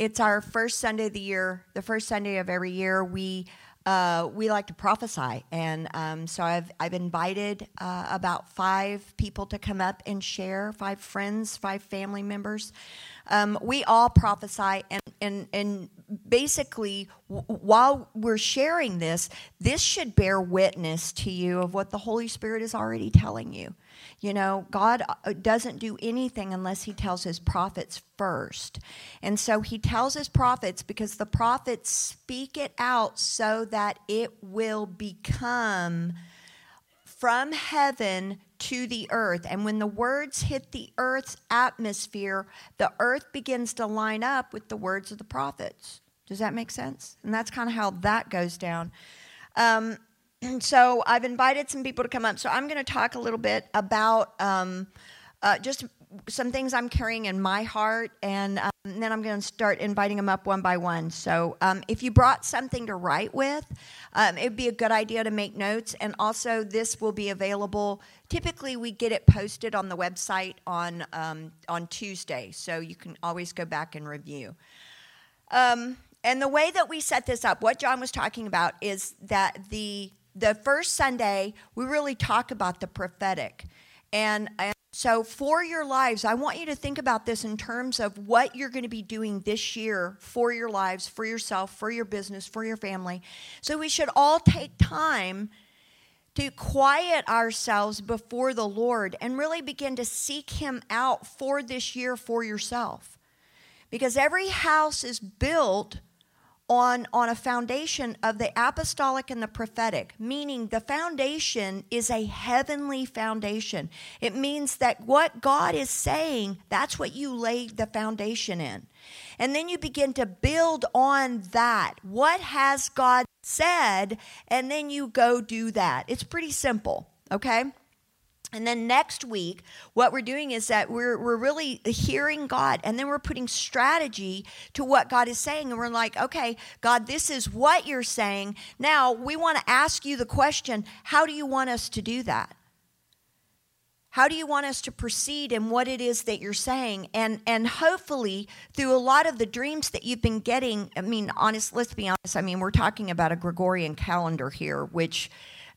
it's our first Sunday of the year, the first Sunday of every year. We uh, we like to prophesy, and um, so I've I've invited uh, about five people to come up and share, five friends, five family members. Um, we all prophesy, and and and basically, w- while we're sharing this, this should bear witness to you of what the Holy Spirit is already telling you. You know, God uh, doesn't do anything unless He tells His prophets first. And so He tells His prophets because the prophets speak it out so that it will become from heaven to the earth. And when the words hit the earth's atmosphere, the earth begins to line up with the words of the prophets. Does that make sense? And that's kind of how that goes down. Um, so I've invited some people to come up. So I'm going to talk a little bit about um, uh, just some things I'm carrying in my heart, and, um, and then I'm going to start inviting them up one by one. So um, if you brought something to write with, um, it would be a good idea to make notes. And also, this will be available. Typically, we get it posted on the website on um, on Tuesday, so you can always go back and review. Um, and the way that we set this up, what John was talking about, is that the the first Sunday, we really talk about the prophetic. And, and, so, for your lives, I want you to think about this in terms of what you're going to be doing this year for your lives, for yourself, for your business, for your family. So, we should all take time to quiet ourselves before the Lord and really begin to seek Him out for this year for yourself. Because every house is built on, on a foundation of the apostolic and the prophetic, meaning the foundation is a heavenly foundation. It means that what God is saying, that's what you lay the foundation in. And then you begin to build on that. What has God said? And then you go do that. It's pretty simple, okay? And then next week, what we're doing is that we're, we're really hearing God, and then we're putting strategy to what God is saying. And we're like, okay, God, this is what you're saying. Now, we want to ask you the question how do you want us to do that? How do you want us to proceed in what it is that you're saying? And and hopefully through a lot of the dreams that you've been getting, I mean, honest, let's be honest, I mean, we're talking about a Gregorian calendar here, which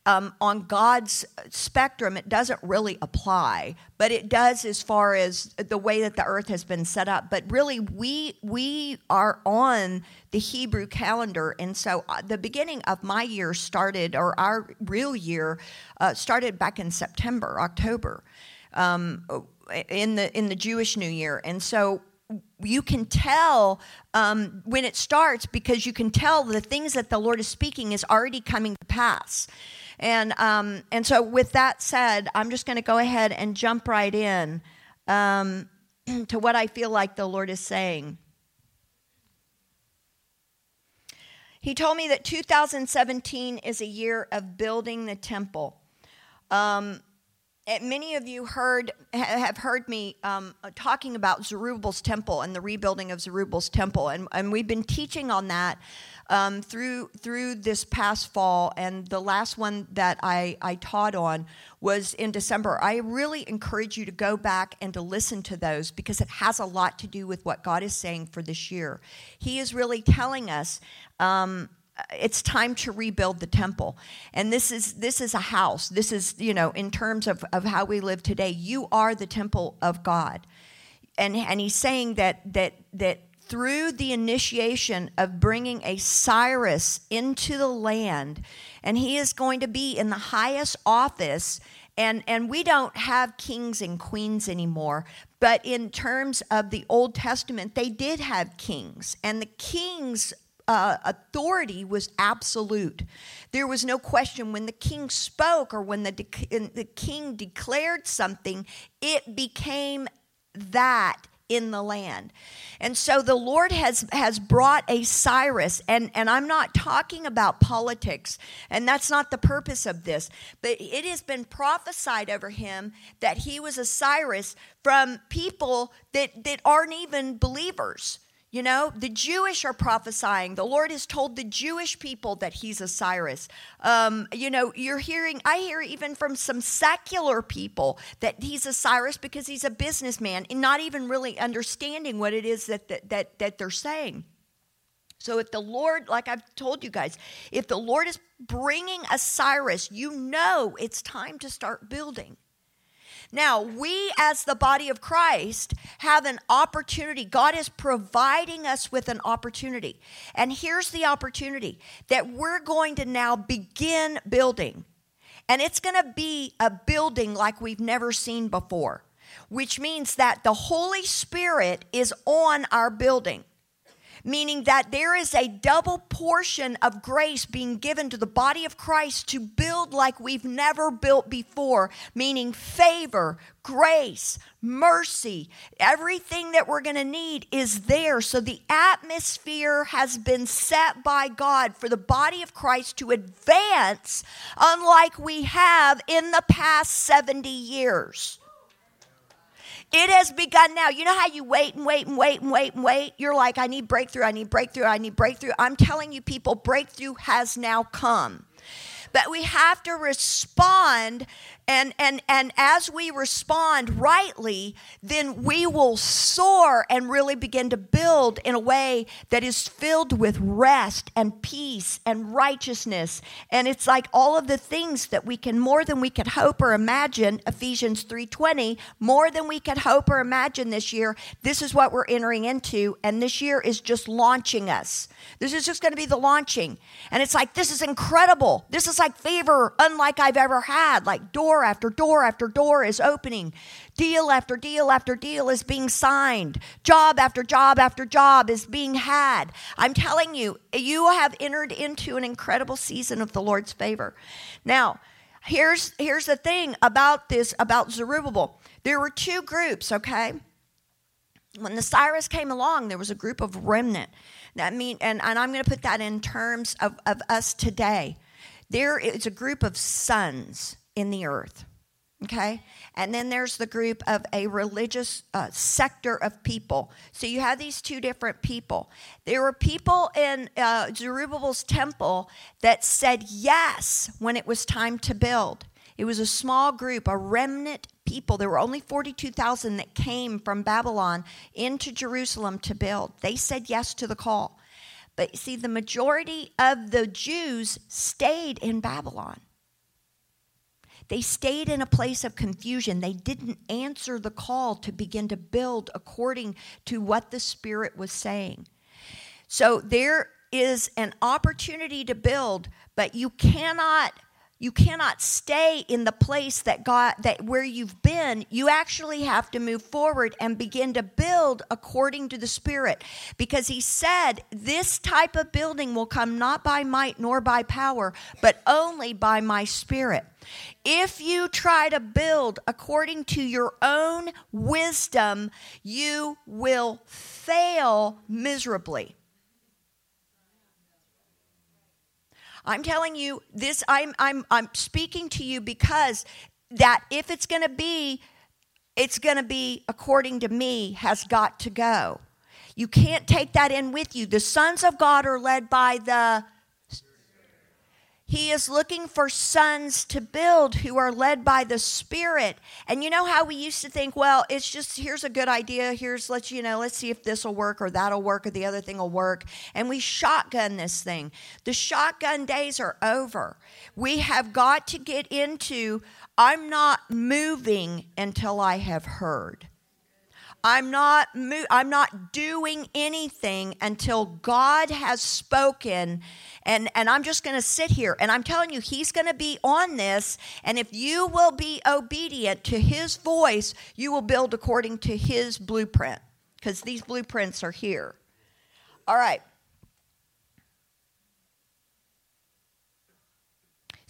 um, on God's spectrum, it doesn't really apply, but it does as far as the way that the earth has been set up. But really, we we are on the Hebrew calendar, and so uh, the beginning of my year started, or our real year uh, started back in September, October, um, in the in the Jewish New Year, and so you can tell um, when it starts because you can tell the things that the Lord is speaking is already coming to pass. And, um, and so, with that said, I'm just going to go ahead and jump right in um, to what I feel like the Lord is saying. He told me that 2017 is a year of building the temple. Um, many of you heard have heard me um, talking about Zerubbabel's temple and the rebuilding of Zerubbabel's temple, and, and we've been teaching on that um, through through this past fall, and the last one that I, I taught on was in December. I really encourage you to go back and to listen to those because it has a lot to do with what God is saying for this year. He is really telling us. Um, it's time to rebuild the temple and this is this is a house this is you know in terms of, of how we live today you are the temple of god and and he's saying that that that through the initiation of bringing a Cyrus into the land, and he is going to be in the highest office. And, and we don't have kings and queens anymore, but in terms of the Old Testament, they did have kings, and the king's uh, authority was absolute. There was no question when the king spoke or when the, de- the king declared something, it became that in the land. And so the Lord has has brought a Cyrus and and I'm not talking about politics and that's not the purpose of this, but it has been prophesied over him that he was a Cyrus from people that that aren't even believers. You know, the Jewish are prophesying. The Lord has told the Jewish people that He's a Cyrus. Um, you know, you're hearing, I hear even from some secular people that He's a Cyrus because He's a businessman and not even really understanding what it is that, that, that, that they're saying. So if the Lord, like I've told you guys, if the Lord is bringing a Cyrus, you know it's time to start building. Now, we as the body of Christ have an opportunity. God is providing us with an opportunity. And here's the opportunity that we're going to now begin building. And it's going to be a building like we've never seen before, which means that the Holy Spirit is on our building meaning that there is a double portion of grace being given to the body of Christ to build like we've never built before, meaning favor, grace, mercy, everything that we're going to need is there. So the atmosphere has been set by God for the body of Christ to advance, unlike we have in the past 70 years. It has begun now. You know how you wait and wait and wait and wait and wait? You're like, I need breakthrough, I need breakthrough, I need breakthrough. I'm telling you, people, breakthrough has now come. But we have to respond and, and, and as we respond rightly, then we will soar and really begin to build in a way that is filled with rest and peace and righteousness. And it's like all of the things that we can more than we could hope or imagine, Ephesians 3:20, more than we could hope or imagine this year. This is what we're entering into, and this year is just launching us. This is just going to be the launching. And it's like this is incredible. This is like favor unlike I've ever had, like door door after door after door is opening. Deal after deal after deal is being signed. Job after job after job is being had. I'm telling you, you have entered into an incredible season of the Lord's favor. Now, here's here's the thing about this about Zerubbabel. There were two groups, okay? When the Cyrus came along, there was a group of remnant. That mean and, and I'm going to put that in terms of, of us today. There is a group of sons in the earth. Okay? And then there's the group of a religious uh, sector of people. So you have these two different people. There were people in uh, Zerubbabel's temple that said yes when it was time to build. It was a small group, a remnant people. There were only 42,000 that came from Babylon into Jerusalem to build. They said yes to the call. But see, the majority of the Jews stayed in Babylon. They stayed in a place of confusion. They didn't answer the call to begin to build according to what the Spirit was saying. So there is an opportunity to build, but you cannot you cannot stay in the place that God that where you've been. You actually have to move forward and begin to build according to the Spirit. Because he said, This type of building will come not by might nor by power, but only by my spirit. If you try to build according to your own wisdom, you will fail miserably. I'm telling you this I'm I'm I'm speaking to you because that if it's going to be it's going to be according to me has got to go. You can't take that in with you. The sons of God are led by the he is looking for sons to build who are led by the Spirit. And you know how we used to think, well, it's just here's a good idea. Here's let's you know, let's see if this will work or that'll work or the other thing will work. And we shotgun this thing. The shotgun days are over. We have got to get into I'm not moving until I have heard. I'm not mo- I'm not doing anything until God has spoken and and I'm just going to sit here and I'm telling you he's going to be on this and if you will be obedient to his voice you will build according to his blueprint because these blueprints are here. All right.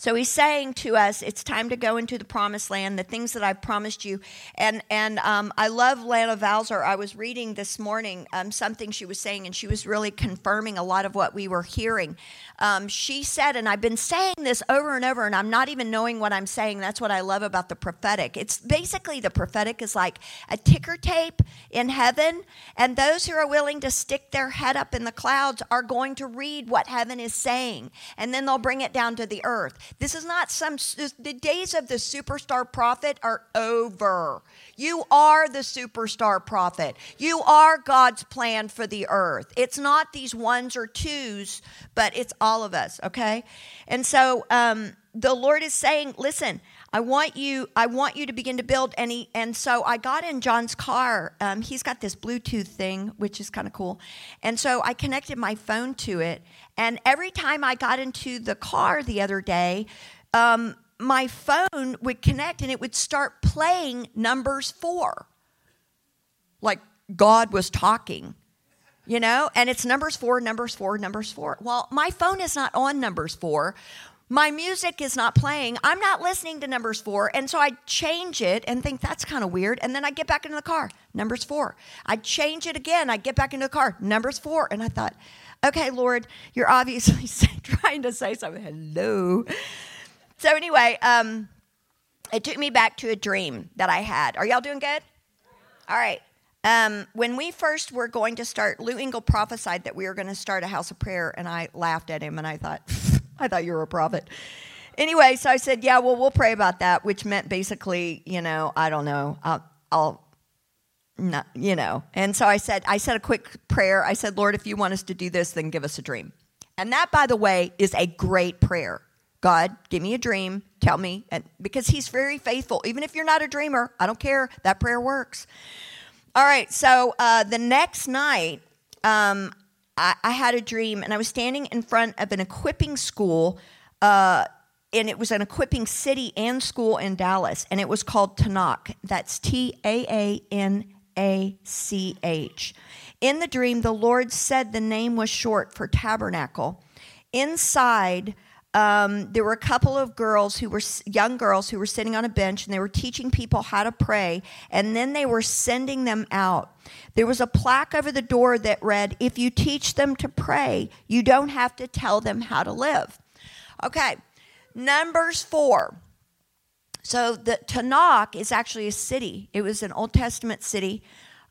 So he's saying to us, it's time to go into the promised land, the things that I've promised you. And and um, I love Lana Vawser. I was reading this morning um, something she was saying, and she was really confirming a lot of what we were hearing. Um, she said, and I've been saying this over and over, and I'm not even knowing what I'm saying. That's what I love about the prophetic. It's basically the prophetic is like a ticker tape in heaven, and those who are willing to stick their head up in the clouds are going to read what heaven is saying, and then they'll bring it down to the earth. This is not some, the days of the superstar prophet are over. You are the superstar prophet. You are God's plan for the earth. It's not these ones or twos, but it's all of us, okay? And so um, the Lord is saying, listen, I want you. I want you to begin to build. And he, and so I got in John's car. Um, he's got this Bluetooth thing, which is kind of cool. And so I connected my phone to it. And every time I got into the car the other day, um, my phone would connect and it would start playing numbers four, like God was talking you know and it's numbers four numbers four numbers four well my phone is not on numbers four my music is not playing. I'm not listening to numbers four. And so I change it and think that's kind of weird. And then I get back into the car, numbers four. I change it again. I get back into the car, numbers four. And I thought, okay, Lord, you're obviously trying to say something. Hello. So anyway, um, it took me back to a dream that I had. Are y'all doing good? All right. Um, when we first were going to start, Lou Engle prophesied that we were going to start a house of prayer, and I laughed at him and I thought, I thought you were a prophet. Anyway, so I said, yeah, well, we'll pray about that, which meant basically, you know, I don't know, I'll, I'll not, you know. And so I said, I said a quick prayer. I said, Lord, if you want us to do this, then give us a dream. And that, by the way, is a great prayer. God, give me a dream, tell me, and because He's very faithful. Even if you're not a dreamer, I don't care. That prayer works. All right, so uh, the next night, um, I, I, had a dream, and I was standing in front of an equipping school, uh, and it was an equipping city and school in Dallas, and it was called Taanach. That's T A A N A C H. In the dream, the Lord said the name was short for tabernacle. Inside, um, there were a couple of girls who were young girls who were sitting on a bench and they were teaching people how to pray and then they were sending them out there was a plaque over the door that read if you teach them to pray you don't have to tell them how to live okay numbers four so the Taanach is actually a city it was an old testament city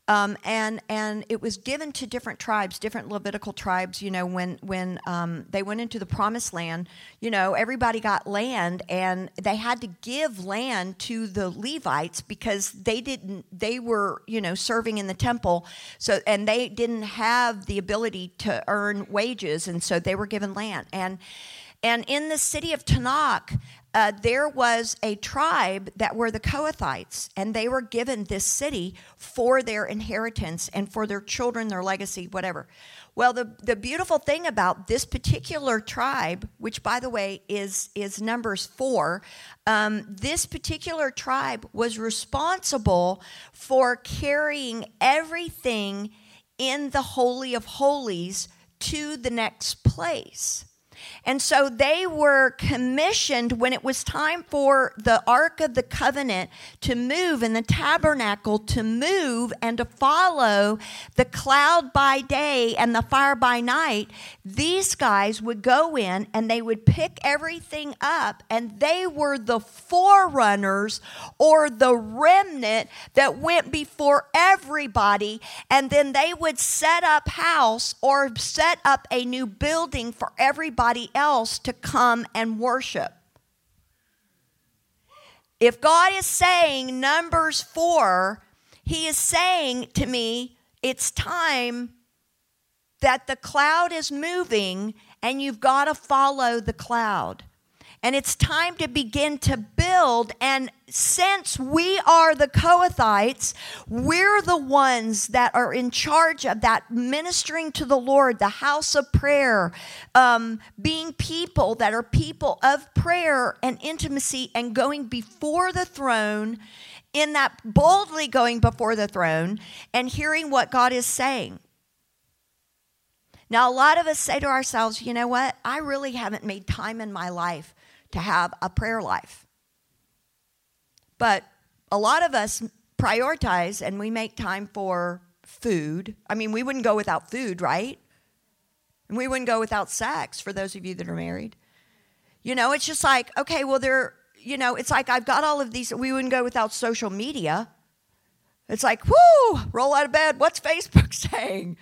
um, and and it was given to different tribes, different Levitical tribes. You know, when when um, they went into the Promised Land, you know, everybody got land, and they had to give land to the Levites because they didn't. They were you know serving in the temple, so and they didn't have the ability to earn wages, and so they were given land and. And in the city of Taanach, uh, there was a tribe that were the Kohathites, and they were given this city for their inheritance and for their children, their legacy, whatever. Well, the, the beautiful thing about this particular tribe, which by the way is, is Numbers 4, um, this particular tribe was responsible for carrying everything in the Holy of Holies to the next place. And so they were commissioned when it was time for the Ark of the Covenant to move and the tabernacle to move and to follow the cloud by day and the fire by night. These guys would go in and they would pick everything up, and they were the forerunners or the remnant that went before everybody. And then they would set up house or set up a new building for everybody somebody else to come and worship. If God is saying Numbers 4, He is saying to me, it's time that the cloud is moving and you've got to follow the cloud. And it's time to begin to build. And since we are the Kohathites, we're the ones that are in charge of that ministering to the Lord, the house of prayer, um, being people that are people of prayer and intimacy and going before the throne in that boldly going before the throne and hearing what God is saying. Now, a lot of us say to ourselves, you know what? I really haven't made time in my life to have a prayer life. But a lot of us prioritize and we make time for food. I mean, we wouldn't go without food, right? And we wouldn't go without sex for those of you that are married. You know, it's just like, okay, well, there, you know, it's like I've got all of these. We wouldn't go without social media. It's like, whoo, roll out of bed. What's Facebook saying?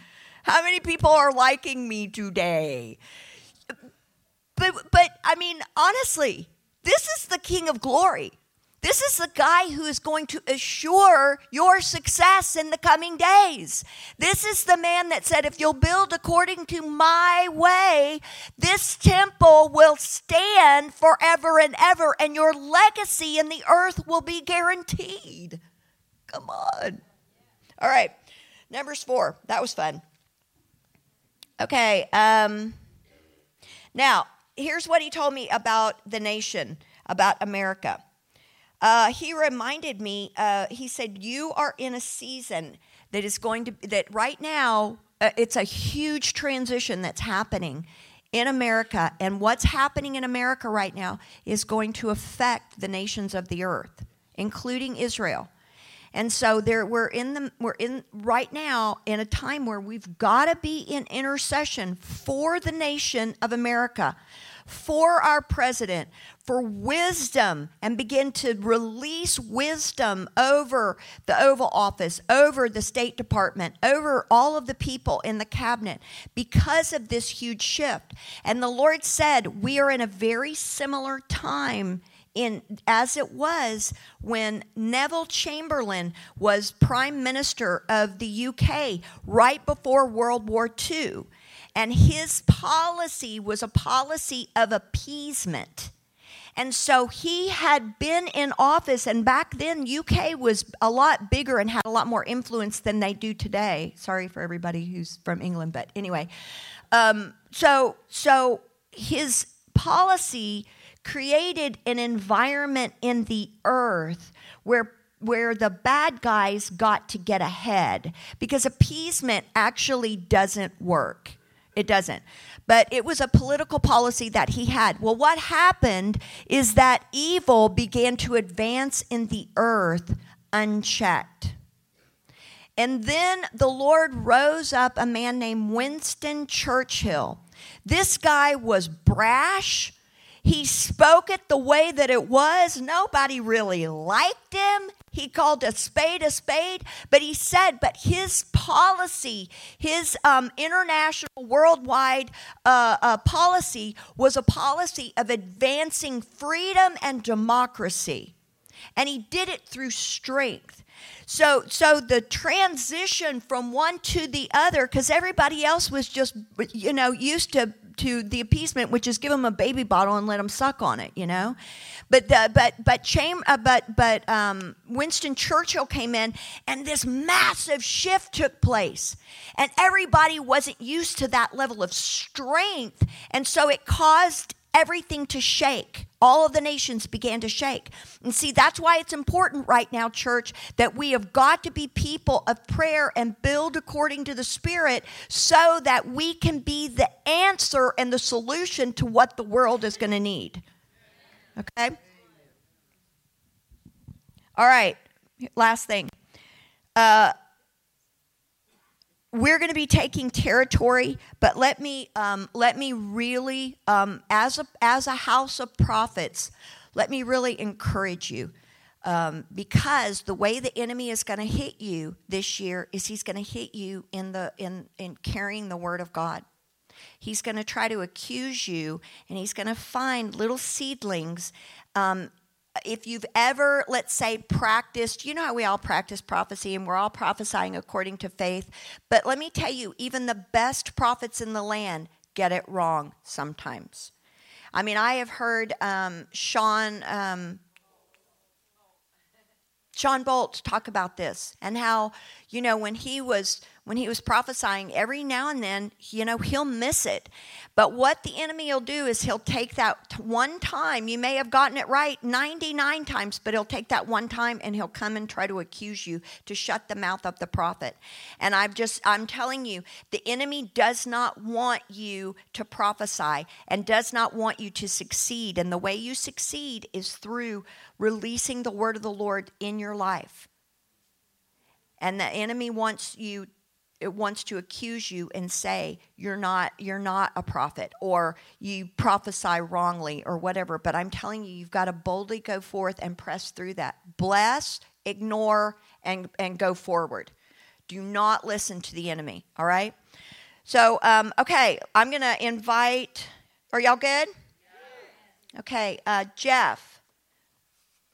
How many people are liking me today? But, but I mean, honestly, this is the King of Glory. This is the guy who is going to assure your success in the coming days. This is the man that said, if you'll build according to my way, this temple will stand forever and ever, and your legacy in the earth will be guaranteed. Come on. All right. Numbers four. That was fun. Okay. Um, now, here's what he told me about the nation, about America. Uh, he reminded me, uh, he said, You are in a season that is going to, that right now, uh, it's a huge transition that's happening in America. And what's happening in America right now is going to affect the nations of the earth, including Israel. And so there we're in the we're in right now in a time where we've got to be in intercession for the nation of America for our president for wisdom and begin to release wisdom over the Oval Office, over the State Department, over all of the people in the cabinet because of this huge shift. And the Lord said, We are in a very similar time in as it was when Neville Chamberlain was prime minister of the UK right before World War II and his policy was a policy of appeasement. And so he had been in office, and back then, UK was a lot bigger and had a lot more influence than they do today. Sorry for everybody who's from England, but anyway. Um, so, so his policy created an environment in the earth where where the bad guys got to get ahead because appeasement actually doesn't work. It doesn't. But it was a political policy that he had. Well, what happened is that evil began to advance in the earth unchecked. And then the Lord rose up a man named Winston Churchill. This guy was brash. He spoke it the way that it was. Nobody really liked him. He called a spade a spade, but he said, but his policy, his um, international, worldwide uh, uh, policy was a policy of advancing freedom and democracy. And he did it through strength. So, so the transition from one to the other, because everybody else was just, you know, used to to the appeasement, which is give them a baby bottle and let them suck on it, you know. But the, but but Cham- uh, but but um, Winston Churchill came in, and this massive shift took place, and everybody wasn't used to that level of strength, and so it caused everything to shake. All of the nations began to shake. And see, that's why it's important right now, church, that we have got to be people of prayer and build according to the Spirit so that we can be the answer and the solution to what the world is going to need. Okay? All right, last thing. Uh, we're going to be taking territory, but let me um, let me really, um, as a as a house of prophets, let me really encourage you, um, because the way the enemy is going to hit you this year is he's going to hit you in the in in carrying the word of God. He's going to try to accuse you, and he's going to find little seedlings um, if you've ever, let's say, practiced, you know how we all practice prophecy and we're all prophesying according to faith. But let me tell you, even the best prophets in the land get it wrong sometimes. I mean, I have heard um, Sean. Um, Shawn Bolz talk about this and how, you know, when he was when he was prophesying, every now and then, you know, he'll miss it. But what the enemy will do is he'll take that one time, you may have gotten it right 99 times, but he'll take that one time and he'll come and try to accuse you to shut the mouth of the prophet. And I've just, I'm telling you, the enemy does not want you to prophesy and does not want you to succeed. And the way you succeed is through releasing the word of the Lord in your life. And the enemy wants you it wants to accuse you and say you're not you're not a prophet or you prophesy wrongly or whatever. But i'm telling you you've got to boldly go forth and press through that. Bless ignore and and go forward. Do not listen to the enemy all right? So um, okay i'm gonna invite are y'all good? Okay uh, jeff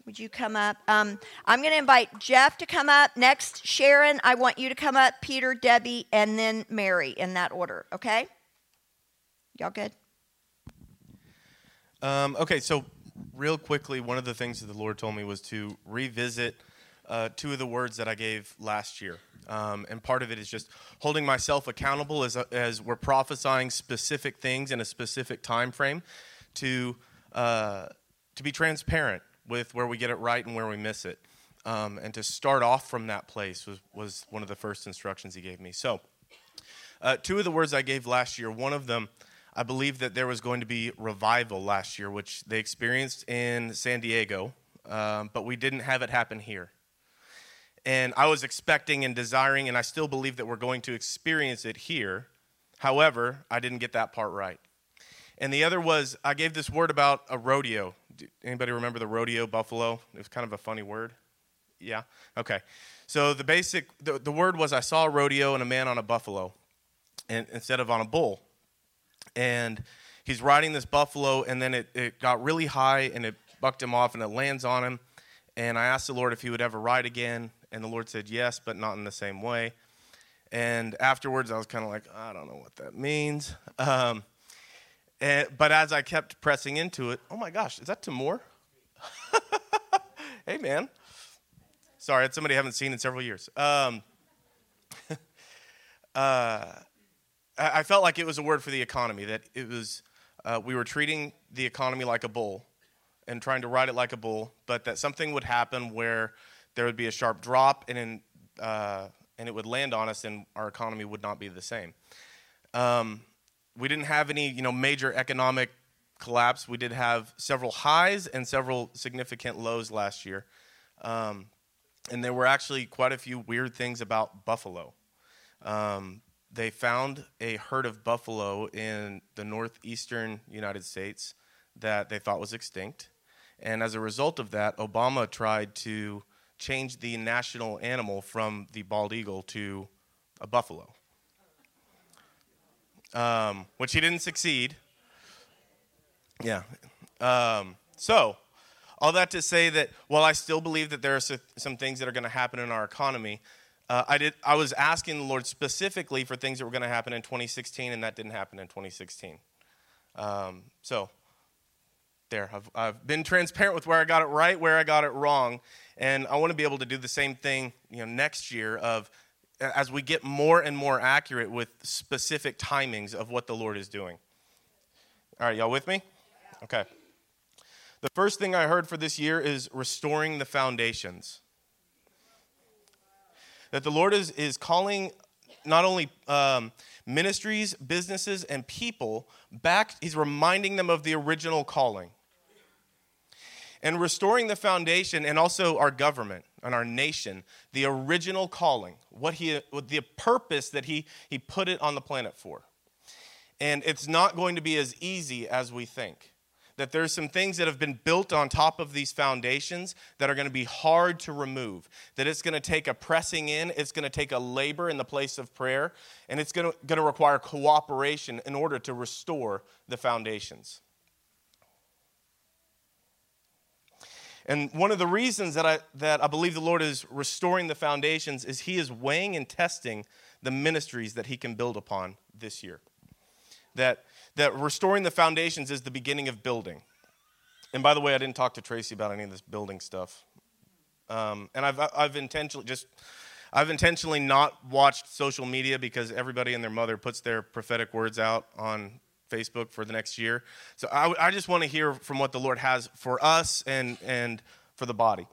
would you come up? Um, I'm going to invite Jeff to come up. Next, Sharon, I want you to come up. Peter, Debbie, and then Mary in that order, okay? Y'all good? Um, okay, so real quickly, one of the things that the Lord told me was to revisit uh, two of the words that I gave last year. Um, and part of it is just holding myself accountable as, as we're prophesying specific things in a specific time frame to, uh, to be transparent with where we get it right and where we miss it. Um, and to start off from that place was, was one of the first instructions he gave me. So, uh, two of the words I gave last year, one of them, I believe that there was going to be revival last year, which they experienced in San Diego, um, but we didn't have it happen here. And I was expecting and desiring, and I still believe that we're going to experience it here. However, I didn't get that part right. And the other was I gave this word about a rodeo anybody remember the rodeo buffalo? It was kind of a funny word. Yeah? Okay. So the basic, the, the word was I saw a rodeo and a man on a buffalo and, instead of on a bull. And he's riding this buffalo, and then it, it got really high and it bucked him off and it lands on him. And I asked the Lord if he would ever ride again. And the Lord said yes, but not in the same way. And afterwards, I was kind of like, I don't know what that means. Um, and, but as I kept pressing into it, oh my gosh, is that Timur? hey, man. Sorry, it's somebody I haven't seen in several years. Um, uh, I felt like it was a word for the economy, that it was, uh, we were treating the economy like a bull and trying to ride it like a bull, but that something would happen where there would be a sharp drop and, in, uh, and it would land on us and our economy would not be the same. Um, we didn't have any, you know, major economic collapse. We did have several highs and several significant lows last year. Um, and there were actually quite a few weird things about buffalo. Um, they found a herd of buffalo in the northeastern United States that they thought was extinct. And as a result of that, Obama tried to change the national animal from the bald eagle to a buffalo um, which he didn't succeed. Yeah. Um, so, all that to say that while I still believe that there are some things that are going to happen in our economy, uh, I did. I was asking the Lord specifically for things that were going to happen in 2016, and that didn't happen in 2016. Um, so, there, I've, I've been transparent with where I got it right, where I got it wrong, and I want to be able to do the same thing, you know, next year of as we get more and more accurate with specific timings of what the Lord is doing. All right, y'all with me? Okay. The first thing I heard for this year is restoring the foundations. That the Lord is, is calling not only um, ministries, businesses, and people back, He's reminding them of the original calling and restoring the foundation and also our government and our nation, the original calling, what he, the purpose that he, he put it on the planet for. And it's not going to be as easy as we think. That there's some things that have been built on top of these foundations that are going to be hard to remove. That it's going to take a pressing in, it's going to take a labor in the place of prayer, and it's going to, going to require cooperation in order to restore the foundations. And one of the reasons that I, that I believe the Lord is restoring the foundations is He is weighing and testing the ministries that He can build upon this year. That, that restoring the foundations is the beginning of building. And by the way, I didn't talk to Tracy about any of this building stuff. Um, and I've, I've intentionally just, I've intentionally not watched social media because everybody and their mother puts their prophetic words out on Facebook for the next year. So I, I just want to hear from what the Lord has for us and, and for the body.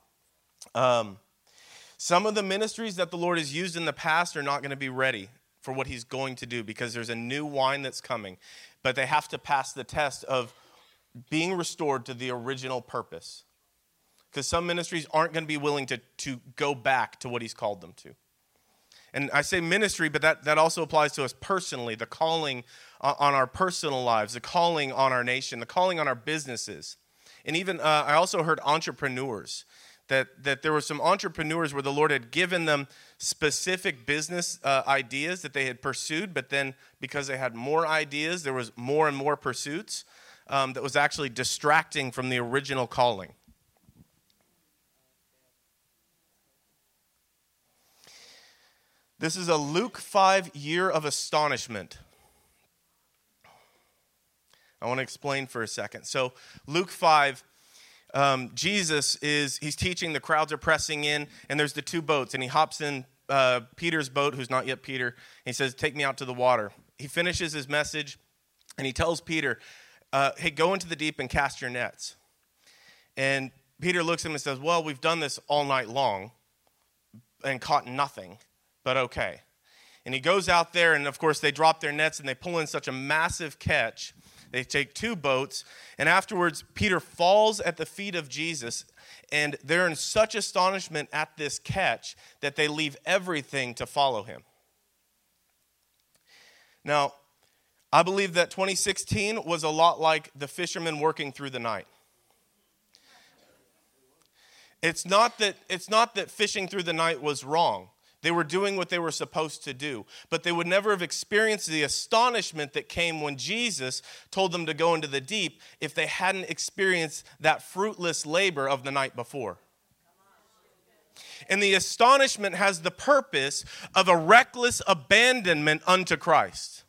Um, some of the ministries that the Lord has used in the past are not going to be ready for what He's going to do because there's a new wine that's coming. But they have to pass the test of being restored to the original purpose. Because some ministries aren't going to be willing to, to go back to what He's called them to. And I say ministry, but that, that also applies to us personally the calling on our personal lives, the calling on our nation, the calling on our businesses. And even, uh, I also heard entrepreneurs that, that there were some entrepreneurs where the Lord had given them specific business uh, ideas that they had pursued, but then because they had more ideas, there was more and more pursuits um, that was actually distracting from the original calling. This is a Luke 5 year of astonishment. I want to explain for a second. So, Luke 5 um, Jesus is he's teaching. The crowds are pressing in, and there's the two boats, and he hops in uh, Peter's boat, who's not yet Peter. he says, "Take me out to the water." He finishes his message, and he tells Peter, uh, "Hey, go into the deep and cast your nets." And Peter looks at him and says, "Well, we've done this all night long, and caught nothing, but okay." And he goes out there, and of course, they drop their nets and they pull in such a massive catch they take two boats, and afterwards, Peter falls at the feet of Jesus, and they're in such astonishment at this catch that they leave everything to follow him. Now, I believe that 2016 was a lot like the fishermen working through the night. It's not that, it's not that fishing through the night was wrong. They were doing what they were supposed to do, but they would never have experienced the astonishment that came when Jesus told them to go into the deep if they hadn't experienced that fruitless labor of the night before. And the astonishment has the purpose of a reckless abandonment unto Christ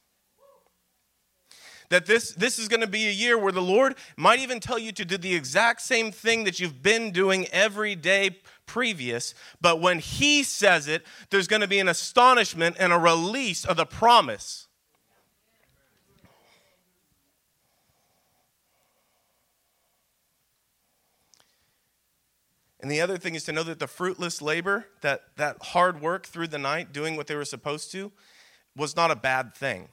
that this, this is going to be a year where the Lord might even tell you to do the exact same thing that you've been doing every day previous, but when He says it, there's going to be an astonishment and a release of the promise. And the other thing is to know that the fruitless labor, that, that hard work through the night, doing what they were supposed to, was not a bad thing.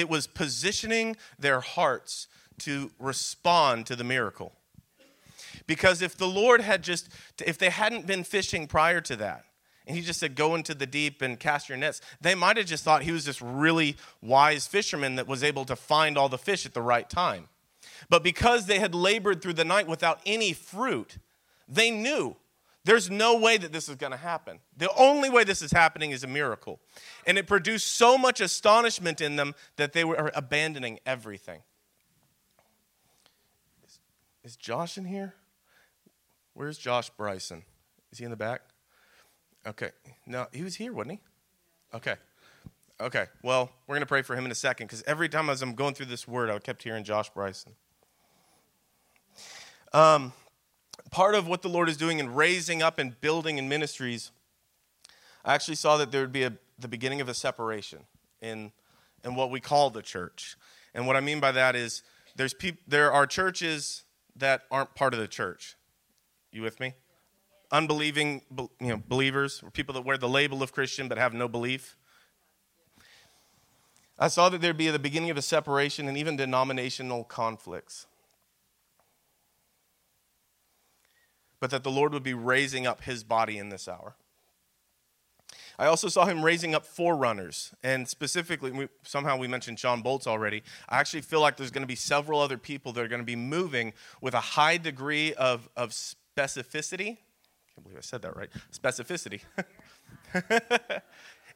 It was positioning their hearts to respond to the miracle. Because if the Lord had just, if they hadn't been fishing prior to that, and he just said, Go into the deep and cast your nets, they might have just thought he was this really wise fisherman that was able to find all the fish at the right time. But because they had labored through the night without any fruit, they knew there's no way that this is going to happen. The only way this is happening is a miracle. And it produced so much astonishment in them that they were abandoning everything. Is, is Josh in here? Where's Josh Bryson? Is he in the back? Okay. No, he was here, wasn't he? Okay. Okay. Well, we're going to pray for him in a second because every time as I'm going through this word, I kept hearing Josh Bryson. Um, part of what the Lord is doing in raising up and building in ministries, I actually saw that there would be a, the beginning of a separation in, in what we call the church. And what I mean by that is there's peop- there are churches that aren't part of the church. You with me? Unbelieving you know, believers, or people that wear the label of Christian but have no belief. I saw that there'd be the beginning of a separation and even denominational conflicts. But that the Lord would be raising up his body in this hour. I also saw him raising up forerunners, and specifically, we, somehow we mentioned Shawn Bolz already. I actually feel like there's going to be several other people that are going to be moving with a high degree of, of specificity. I can't believe I said that right. Specificity.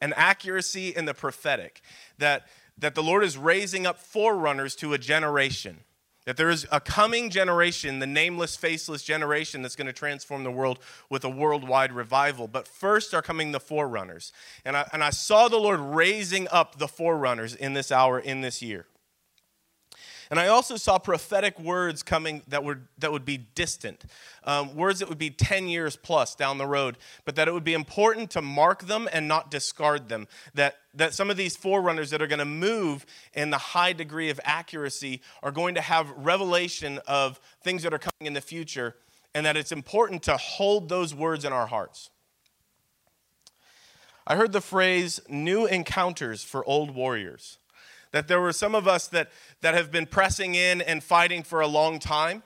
and accuracy in the prophetic. That, that the Lord is raising up forerunners to a generation that there is a coming generation, the nameless, faceless generation, that's going to transform the world with a worldwide revival. But first are coming the forerunners. And I, and I saw the Lord raising up the forerunners in this hour, in this year. And I also saw prophetic words coming that, were, that would be distant, um, words that would be 10 years plus down the road, but that it would be important to mark them and not discard them. That, that some of these forerunners that are going to move in the high degree of accuracy are going to have revelation of things that are coming in the future, and that it's important to hold those words in our hearts. I heard the phrase new encounters for old warriors. That there were some of us that, that have been pressing in and fighting for a long time.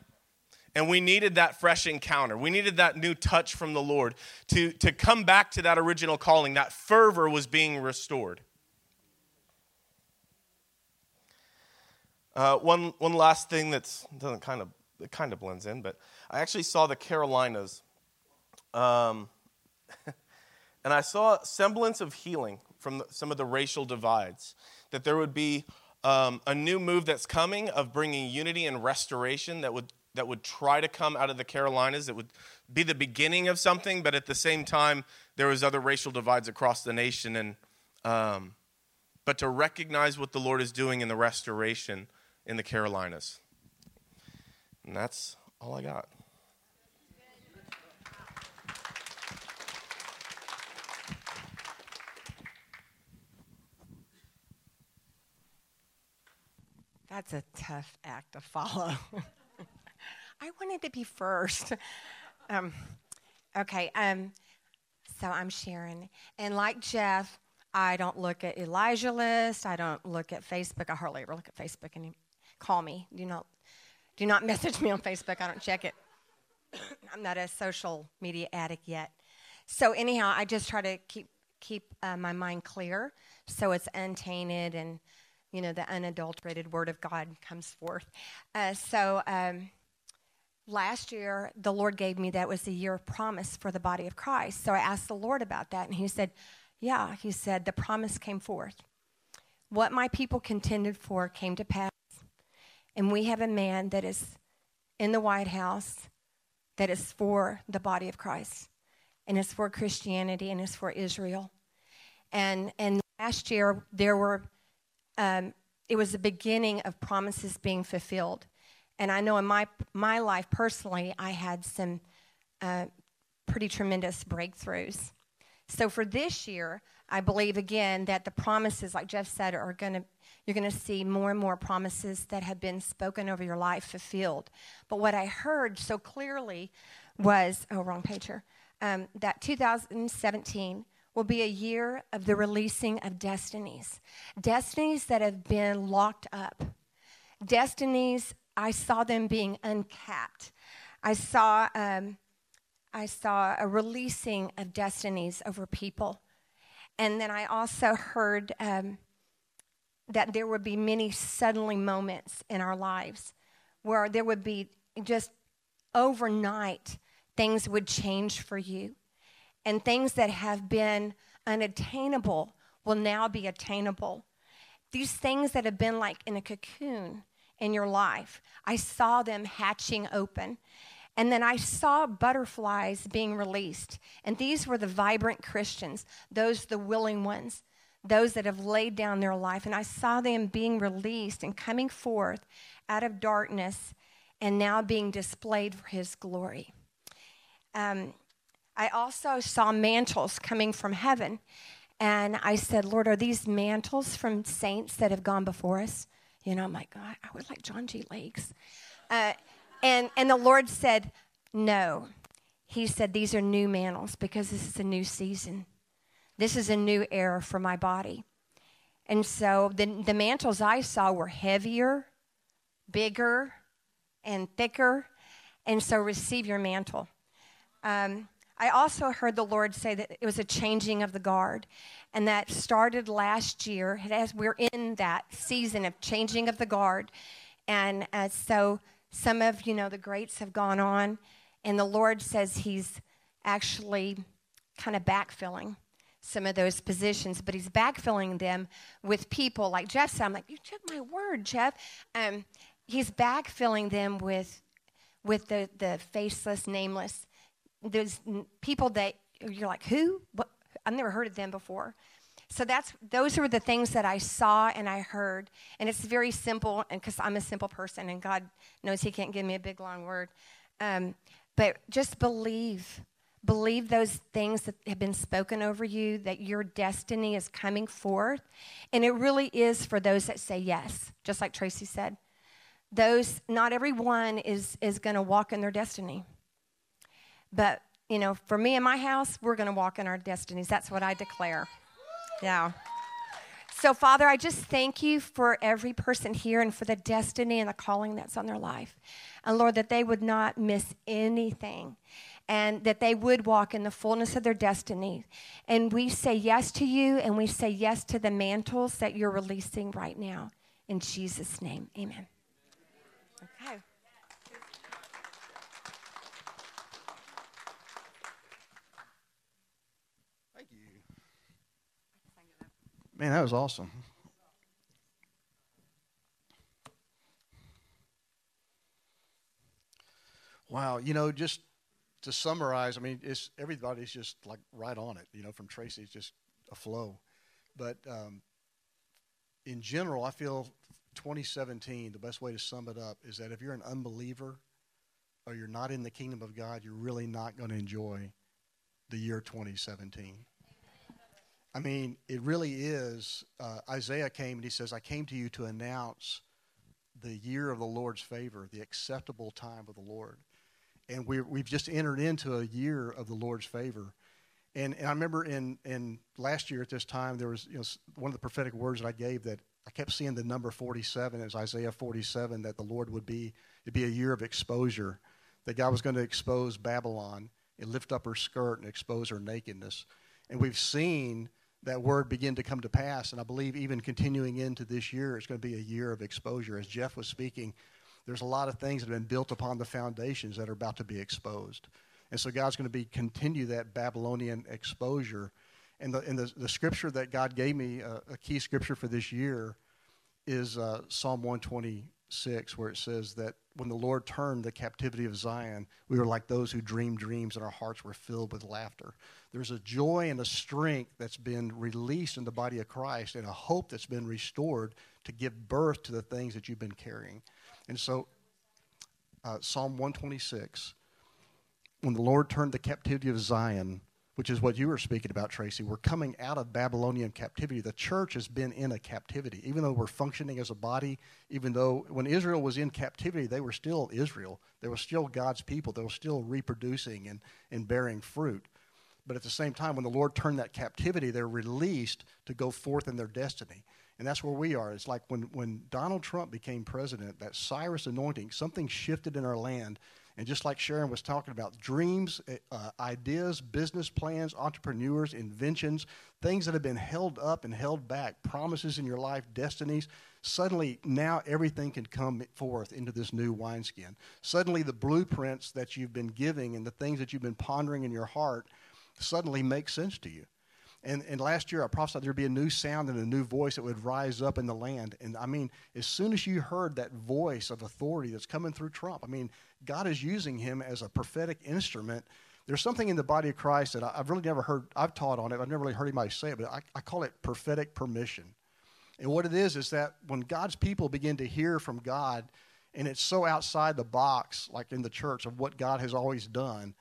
And we needed that fresh encounter. We needed that new touch from the Lord to, to come back to that original calling. That fervor was being restored. Uh, one, one last thing that doesn't kind of it kind of blends in, but I actually saw the Carolinas, um, and I saw semblance of healing from the, some of the racial divides that there would be um, a new move that's coming of bringing unity and restoration that would that would try to come out of the Carolinas. It would be the beginning of something, but at the same time, there was other racial divides across the nation. And um, but to recognize what the Lord is doing in the restoration in the Carolinas, and that's all I got. That's a tough act to follow. I wanted to be first. Um, okay, um, so I'm Sharon. And like Jeff, I don't look at Elijah List. I don't look at Facebook. I hardly ever look at Facebook. And call me. Do not, do not message me on Facebook. I don't check it. I'm not a social media addict yet. So anyhow, I just try to keep keep uh, my mind clear so it's untainted and you know, the unadulterated word of God comes forth. Uh, so um, last year, the Lord gave me that was the year of promise for the body of Christ. So I asked the Lord about that, and He said, Yeah, He said, the promise came forth. What my people contended for came to pass. And we have a man that is in the White House that is for the body of Christ, and it's for Christianity, and it's for Israel. And, and last year, there were um, it was the beginning of promises being fulfilled. And I know in my, my life personally, I had some uh, pretty tremendous breakthroughs. So for this year, I believe again that the promises, like Jeff said, are going to you're going to see more and more promises that have been spoken over your life fulfilled. But what I heard so clearly was oh, wrong page here. Um, that 2017 will be a year of the releasing of destinies. Destinies that have been locked up. Destinies, I saw them being uncapped. I saw, um, I saw a releasing of destinies over people. And then I also heard um, that there would be many suddenly moments in our lives where there would be just overnight things would change for you and things that have been unattainable will now be attainable. These things that have been like in a cocoon in your life, I saw them hatching open. And then I saw butterflies being released. And these were the vibrant Christians, those the willing ones, those that have laid down their life. And I saw them being released and coming forth out of darkness and now being displayed for his glory. Um, I also saw mantles coming from heaven. And I said, Lord, are these mantles from saints that have gone before us? You know, I'm like, God, I would like John G. Lake's. Uh, and, and the Lord said, No. He said, These are new mantles because this is a new season. This is a new era for my body. And so the, the mantles I saw were heavier, bigger, and thicker. And so receive your mantle. Um, I also heard the Lord say that it was a changing of the guard, and that started last year. As we're in that season of changing of the guard, and uh, so some of you know the greats have gone on, and the Lord says He's actually kind of backfilling some of those positions, but He's backfilling them with people like Jeff said. I'm like, you took my word, Jeff. Um, he's backfilling them with with the the faceless, nameless there's people that you're like, who? What? I've never heard of them before. so that's those were the things that I saw and I heard, and it's very simple. And because I'm a simple person, and God knows He can't give me a big long word, um, but just believe, believe those things that have been spoken over you. That your destiny is coming forth, and it really is for those that say yes. Just like Tracy said, those not everyone is is going to walk in their destiny, but you know, for me and my house, we're going to walk in our destinies. That's what I declare. Yeah. So, Father, I just thank you for every person here and for the destiny and the calling that's on their life. And Lord, that they would not miss anything and that they would walk in the fullness of their destiny. And we say yes to you and we say yes to the mantles that you're releasing right now. In Jesus' name, amen. Okay. Man, that was awesome. Wow, you know, just to summarize, I mean, it's everybody's just like right on it. You know, from Tracy's just a flow, but um, in general, I feel 2017. The best way to sum it up is that if you're an unbeliever or you're not in the kingdom of God, you're really not going to enjoy the year 2017. I mean, it really is. Uh, Isaiah came and he says, I came to you to announce the year of the Lord's favor, the acceptable time of the Lord. And we we've just entered into a year of the Lord's favor. And, and I remember in, in last year at this time, there was you know, one of the prophetic words that I gave that I kept seeing the number 47 as Isaiah 47, that the Lord would be, it'd be a year of exposure, that God was going to expose Babylon and lift up her skirt and expose her nakedness. And we've seen that word begin to come to pass. And I believe even continuing into this year, it's going to be a year of exposure. As Jeff was speaking, there's a lot of things that have been built upon the foundations that are about to be exposed. And so God's going to be continue that Babylonian exposure. And the, and the, the scripture that God gave me, uh, a key scripture for this year, is uh, Psalm 126, where it says that when the Lord turned the captivity of Zion, we were like those who dreamed dreams and our hearts were filled with laughter. There's a joy and a strength that's been released in the body of Christ and a hope that's been restored to give birth to the things that you've been carrying. And so, uh, Psalm 126 when the Lord turned the captivity of Zion, which is what you were speaking about, Tracy. We're coming out of Babylonian captivity. The church has been in a captivity. Even though we're functioning as a body, even though when Israel was in captivity, they were still Israel. They were still God's people. They were still reproducing and, and bearing fruit. But at the same time, when the Lord turned that captivity, they're released to go forth in their destiny. And that's where we are. It's like when, when Donald Trump became president, that Cyrus anointing, something shifted in our land and just like Sharon was talking about, dreams, eh, uh, ideas, business plans, entrepreneurs, inventions, things that have been held up and held back, promises in your life, destinies, suddenly now everything can come forth into this new wineskin. Suddenly the blueprints that you've been giving and the things that you've been pondering in your heart suddenly make sense to you. And, and last year I prophesied there'd be a new sound and a new voice that would rise up in the land. And I mean, as soon as you heard that voice of authority that's coming through Trump, I mean, God is using him as a prophetic instrument. There's something in the body of Christ that I've really never heard, I've taught on it, I've never really heard anybody say it, but I, I call it prophetic permission. And what it is is that when God's people begin to hear from God, and it's so outside the box, like in the church, of what God has always done,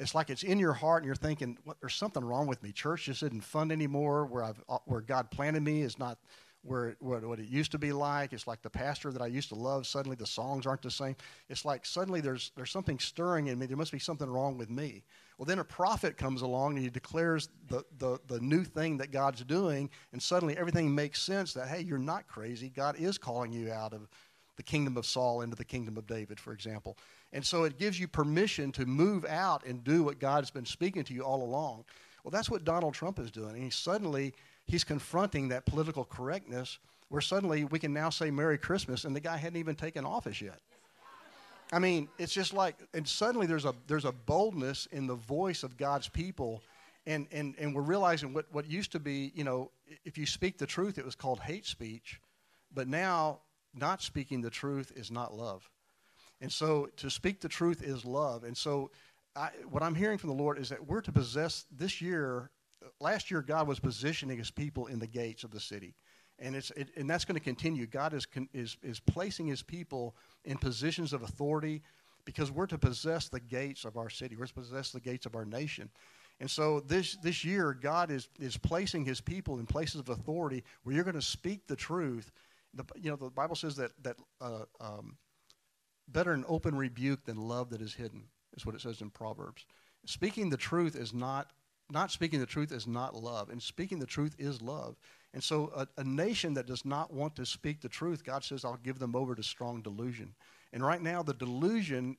it's like it's in your heart and you're thinking, there's something wrong with me. Church just isn't fun anymore. Where, I've, uh, where God planted me is not where what, what, it used to be like. It's like the pastor that I used to love. Suddenly the songs aren't the same. It's like suddenly there's there's something stirring in me. There must be something wrong with me. Well, then a prophet comes along and he declares the, the, the new thing that God's doing, and suddenly everything makes sense that, hey, you're not crazy. God is calling you out of the kingdom of Saul into the kingdom of David, for example. And so it gives you permission to move out and do what God has been speaking to you all along. Well, that's what Donald Trump is doing. And he suddenly he's confronting that political correctness where suddenly we can now say Merry Christmas and the guy hadn't even taken office yet. I mean, it's just like, and suddenly there's a there's a boldness in the voice of God's people, and and and we're realizing what what used to be, you know, if you speak the truth, it was called hate speech, but now not speaking the truth is not love, and so to speak the truth is love, and so I, what I'm hearing from the Lord is that we're to possess this year last year God was positioning His people in the gates of the city, and it's it, and that's going to continue. God is is is placing His people in positions of authority because we're to possess the gates of our city. We're to possess the gates of our nation. And so this, this year, God is, is placing his people in places of authority where you're going to speak the truth. The, you know, the Bible says that, that uh, um, better an open rebuke than love that is hidden, is what it says in Proverbs. Speaking the truth is not, not speaking the truth is not love, and speaking the truth is love. And so a, a nation that does not want to speak the truth, God says, I'll give them over to strong delusion. And right now, the delusion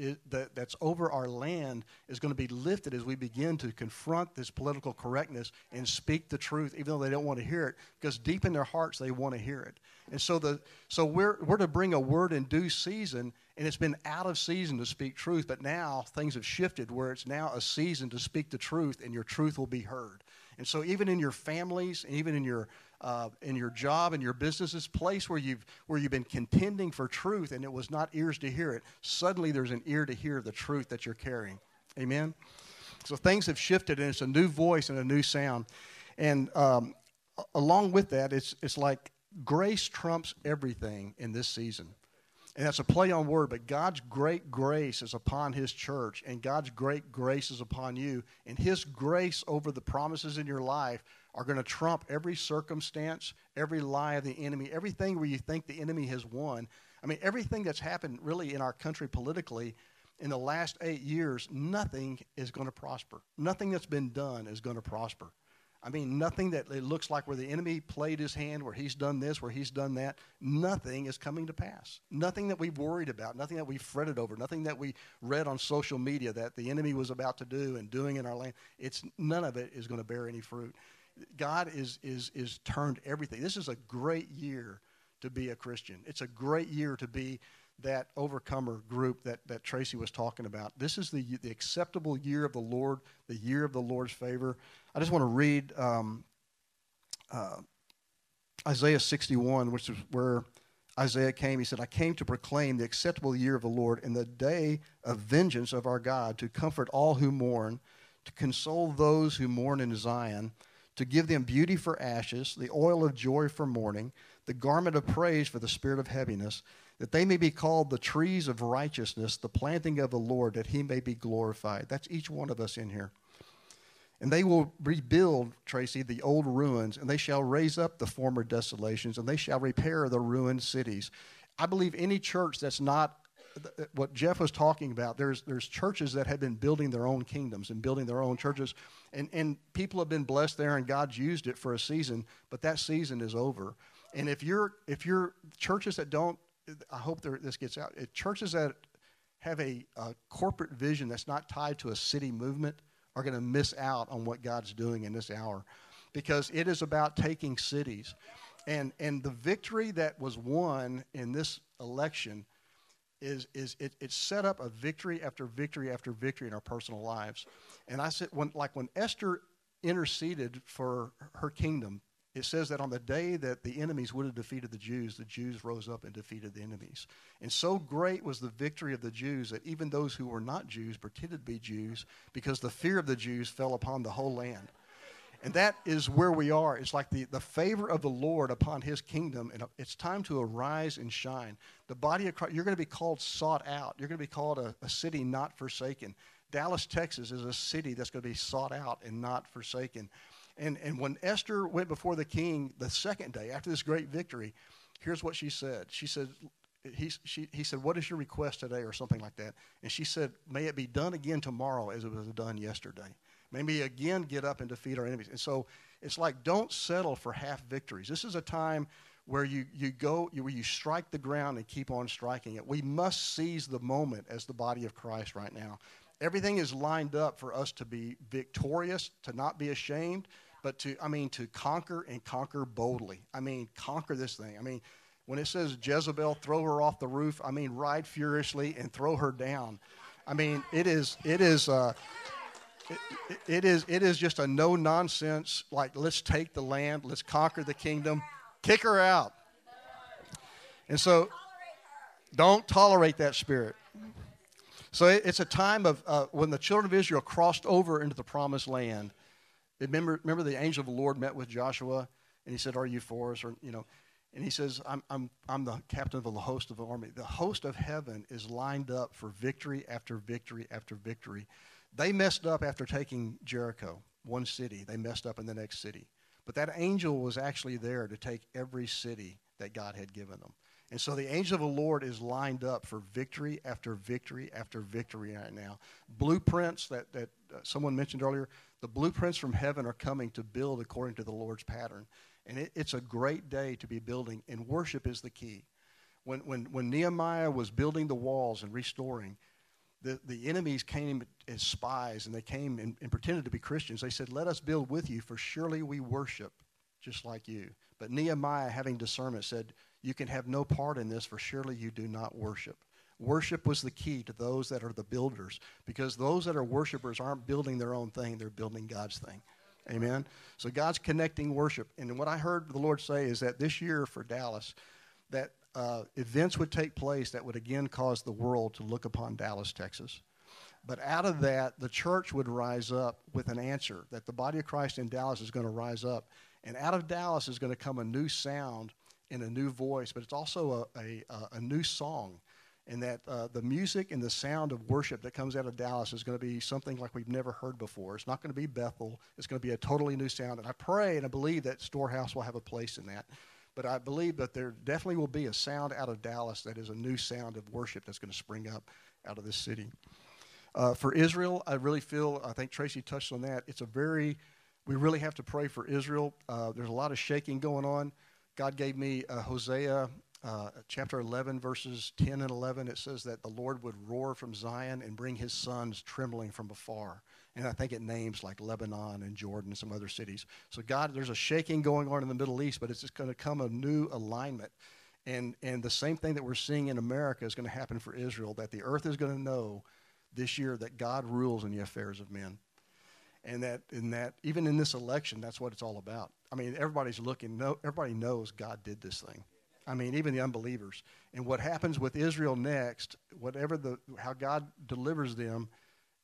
is, that, that's over our land is going to be lifted as we begin to confront this political correctness and speak the truth, even though they don't want to hear it, because deep in their hearts they want to hear it. And so, the, so we're, we're to bring a word in due season, and it's been out of season to speak truth, but now things have shifted where it's now a season to speak the truth, and your truth will be heard. And so, even in your families, and even in your uh, in your job and your business's place where you've where you've been contending for truth and it was not ears to hear it. Suddenly there's an ear to hear the truth that you're carrying. Amen? So things have shifted and it's a new voice and a new sound. And um, along with that it's it's like grace trumps everything in this season. And that's a play on word, but God's great grace is upon His church, and God's great grace is upon you. And His grace over the promises in your life are going to trump every circumstance, every lie of the enemy, everything where you think the enemy has won. I mean, everything that's happened really in our country politically in the last eight years, nothing is going to prosper. Nothing that's been done is going to prosper. I mean, nothing that it looks like where the enemy played his hand, where he's done this, where he's done that, nothing is coming to pass. Nothing that we've worried about, nothing that we've fretted over, nothing that we read on social media that the enemy was about to do and doing in our land. It's none of it is going to bear any fruit. God is, is, is turned everything. This is a great year to be a Christian. It's a great year to be that overcomer group that, that Tracy was talking about. This is the, the acceptable year of the Lord, the year of the Lord's favor. I just want to read um, uh, Isaiah 61, which is where Isaiah came. He said, I came to proclaim the acceptable year of the Lord and the day of vengeance of our God, to comfort all who mourn, to console those who mourn in Zion to give them beauty for ashes, the oil of joy for mourning, the garment of praise for the spirit of heaviness, that they may be called the trees of righteousness, the planting of the Lord, that he may be glorified. That's each one of us in here. And they will rebuild, Tracy, the old ruins, and they shall raise up the former desolations, and they shall repair the ruined cities. I believe any church that's not what Jeff was talking about, there's, there's churches that have been building their own kingdoms and building their own churches, and, and people have been blessed there, and God's used it for a season, but that season is over. And if you're, if you're churches that don't, I hope this gets out, churches that have a, a corporate vision that's not tied to a city movement are going to miss out on what God's doing in this hour because it is about taking cities. And, and the victory that was won in this election is, is it, it set up a victory after victory after victory in our personal lives. And I said, when, like when Esther interceded for her kingdom, it says that on the day that the enemies would have defeated the Jews, the Jews rose up and defeated the enemies. And so great was the victory of the Jews that even those who were not Jews pretended to be Jews because the fear of the Jews fell upon the whole land. And that is where we are. It's like the, the favor of the Lord upon his kingdom. And it's time to arise and shine. The body of Christ, you're going to be called sought out. You're going to be called a, a city not forsaken. Dallas, Texas is a city that's going to be sought out and not forsaken. And, and when Esther went before the king the second day after this great victory, here's what she said. She said, he, she, he said, What is your request today, or something like that? And she said, May it be done again tomorrow as it was done yesterday. Maybe again get up and defeat our enemies. And so it's like don't settle for half victories. This is a time where you, you go, where you strike the ground and keep on striking it. We must seize the moment as the body of Christ right now. Everything is lined up for us to be victorious, to not be ashamed, but to, I mean, to conquer and conquer boldly. I mean, conquer this thing. I mean, when it says Jezebel, throw her off the roof, I mean, ride furiously and throw her down. I mean, it is, it is, uh, it, it is it is just a no nonsense like let's take the land let's conquer the kingdom kick her out and so don't tolerate that spirit so it, it's a time of uh, when the children of israel crossed over into the promised land Remember, remember the angel of the Lord met with Joshua, and he said, "Are you for us?" Or you know, and he says, I'm, I'm, I'm the captain of the host of the army. The host of heaven is lined up for victory after victory after victory. They messed up after taking Jericho, one city. They messed up in the next city. But that angel was actually there to take every city that God had given them. And so the angel of the Lord is lined up for victory after victory after victory right now. Blueprints that, that uh, someone mentioned earlier, the blueprints from heaven are coming to build according to the Lord's pattern. And it, it's a great day to be building, and worship is the key. When, when, when Nehemiah was building the walls and restoring, the, the enemies came as spies and they came and, and pretended to be Christians. They said, Let us build with you, for surely we worship just like you. But Nehemiah, having discernment, said, You can have no part in this, for surely you do not worship. Worship was the key to those that are the builders, because those that are worshipers aren't building their own thing, they're building God's thing. Amen. So God's connecting worship. And what I heard the Lord say is that this year for Dallas, that uh, events would take place that would again cause the world to look upon Dallas, Texas. But out of that, the church would rise up with an answer that the body of Christ in Dallas is going to rise up. And out of Dallas is going to come a new sound and a new voice, but it's also a, a, a new song and that uh, the music and the sound of worship that comes out of Dallas is going to be something like we've never heard before. It's not going to be Bethel. It's going to be a totally new sound. And I pray and I believe that Storehouse will have a place in that. But I believe that there definitely will be a sound out of Dallas that is a new sound of worship that's going to spring up out of this city. Uh, for Israel, I really feel, I think Tracy touched on that. It's a very, we really have to pray for Israel. Uh, there's a lot of shaking going on. God gave me uh, Hosea uh, chapter 11, verses 10 and 11, it says that the Lord would roar from Zion and bring his sons trembling from afar. And I think it names like Lebanon and Jordan and some other cities. So, God, there's a shaking going on in the Middle East, but it's just going to come a new alignment. And, and the same thing that we're seeing in America is going to happen for Israel, that the earth is going to know this year that God rules in the affairs of men. And that, in that, even in this election, that's what it's all about. I mean, everybody's looking, no, everybody knows God did this thing. I mean, even the unbelievers. And what happens with Israel next, whatever the how God delivers them,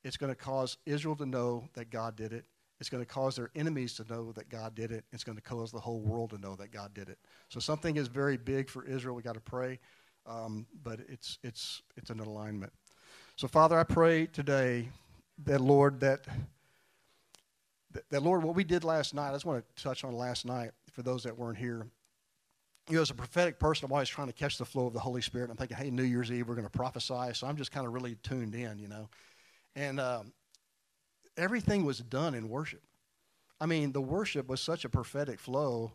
it's going to cause Israel to know that God did it. It's going to cause their enemies to know that God did it. It's going to cause the whole world to know that God did it. So something is very big for Israel. We got to pray, um, but it's it's it's an alignment. So Father, I pray today that Lord that that Lord, what we did last night. I just want to touch on last night for those that weren't here you know, as a prophetic person, I'm always trying to catch the flow of the Holy Spirit. I'm thinking, hey, New Year's Eve, we're going to prophesy. So I'm just kind of really tuned in, you know. And um, everything was done in worship. I mean, the worship was such a prophetic flow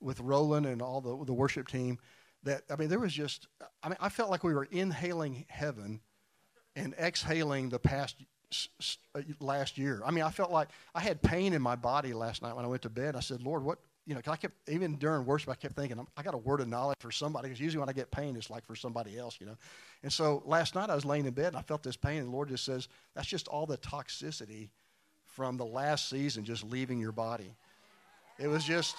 with Roland and all the, the worship team that, I mean, there was just, I mean, I felt like we were inhaling heaven and exhaling the past uh, last year. I mean, I felt like I had pain in my body last night when I went to bed. I said, Lord, what, you know, cause I kept, even during worship, I kept thinking, I got a word of knowledge for somebody, because usually when I get pain, it's like for somebody else, you know. And so last night I was laying in bed and I felt this pain, and the Lord just says, that's just all the toxicity from the last season just leaving your body. It was just,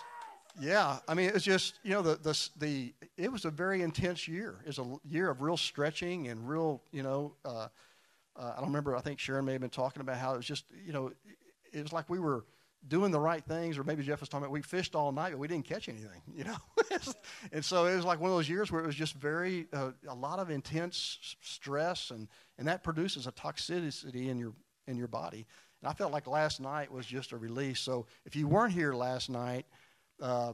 yeah, I mean, it was just, you know, the, the, the it was a very intense year. It was a year of real stretching and real, you know, uh, uh, I don't remember, I think Sharon may have been talking about how it was just, you know, it was like we were, doing the right things, or maybe Jeff was talking about we fished all night, but we didn't catch anything, you know. and so it was like one of those years where it was just very uh, a lot of intense stress, and and that produces a toxicity in your in your body. And I felt like last night was just a release. So if you weren't here last night. Uh,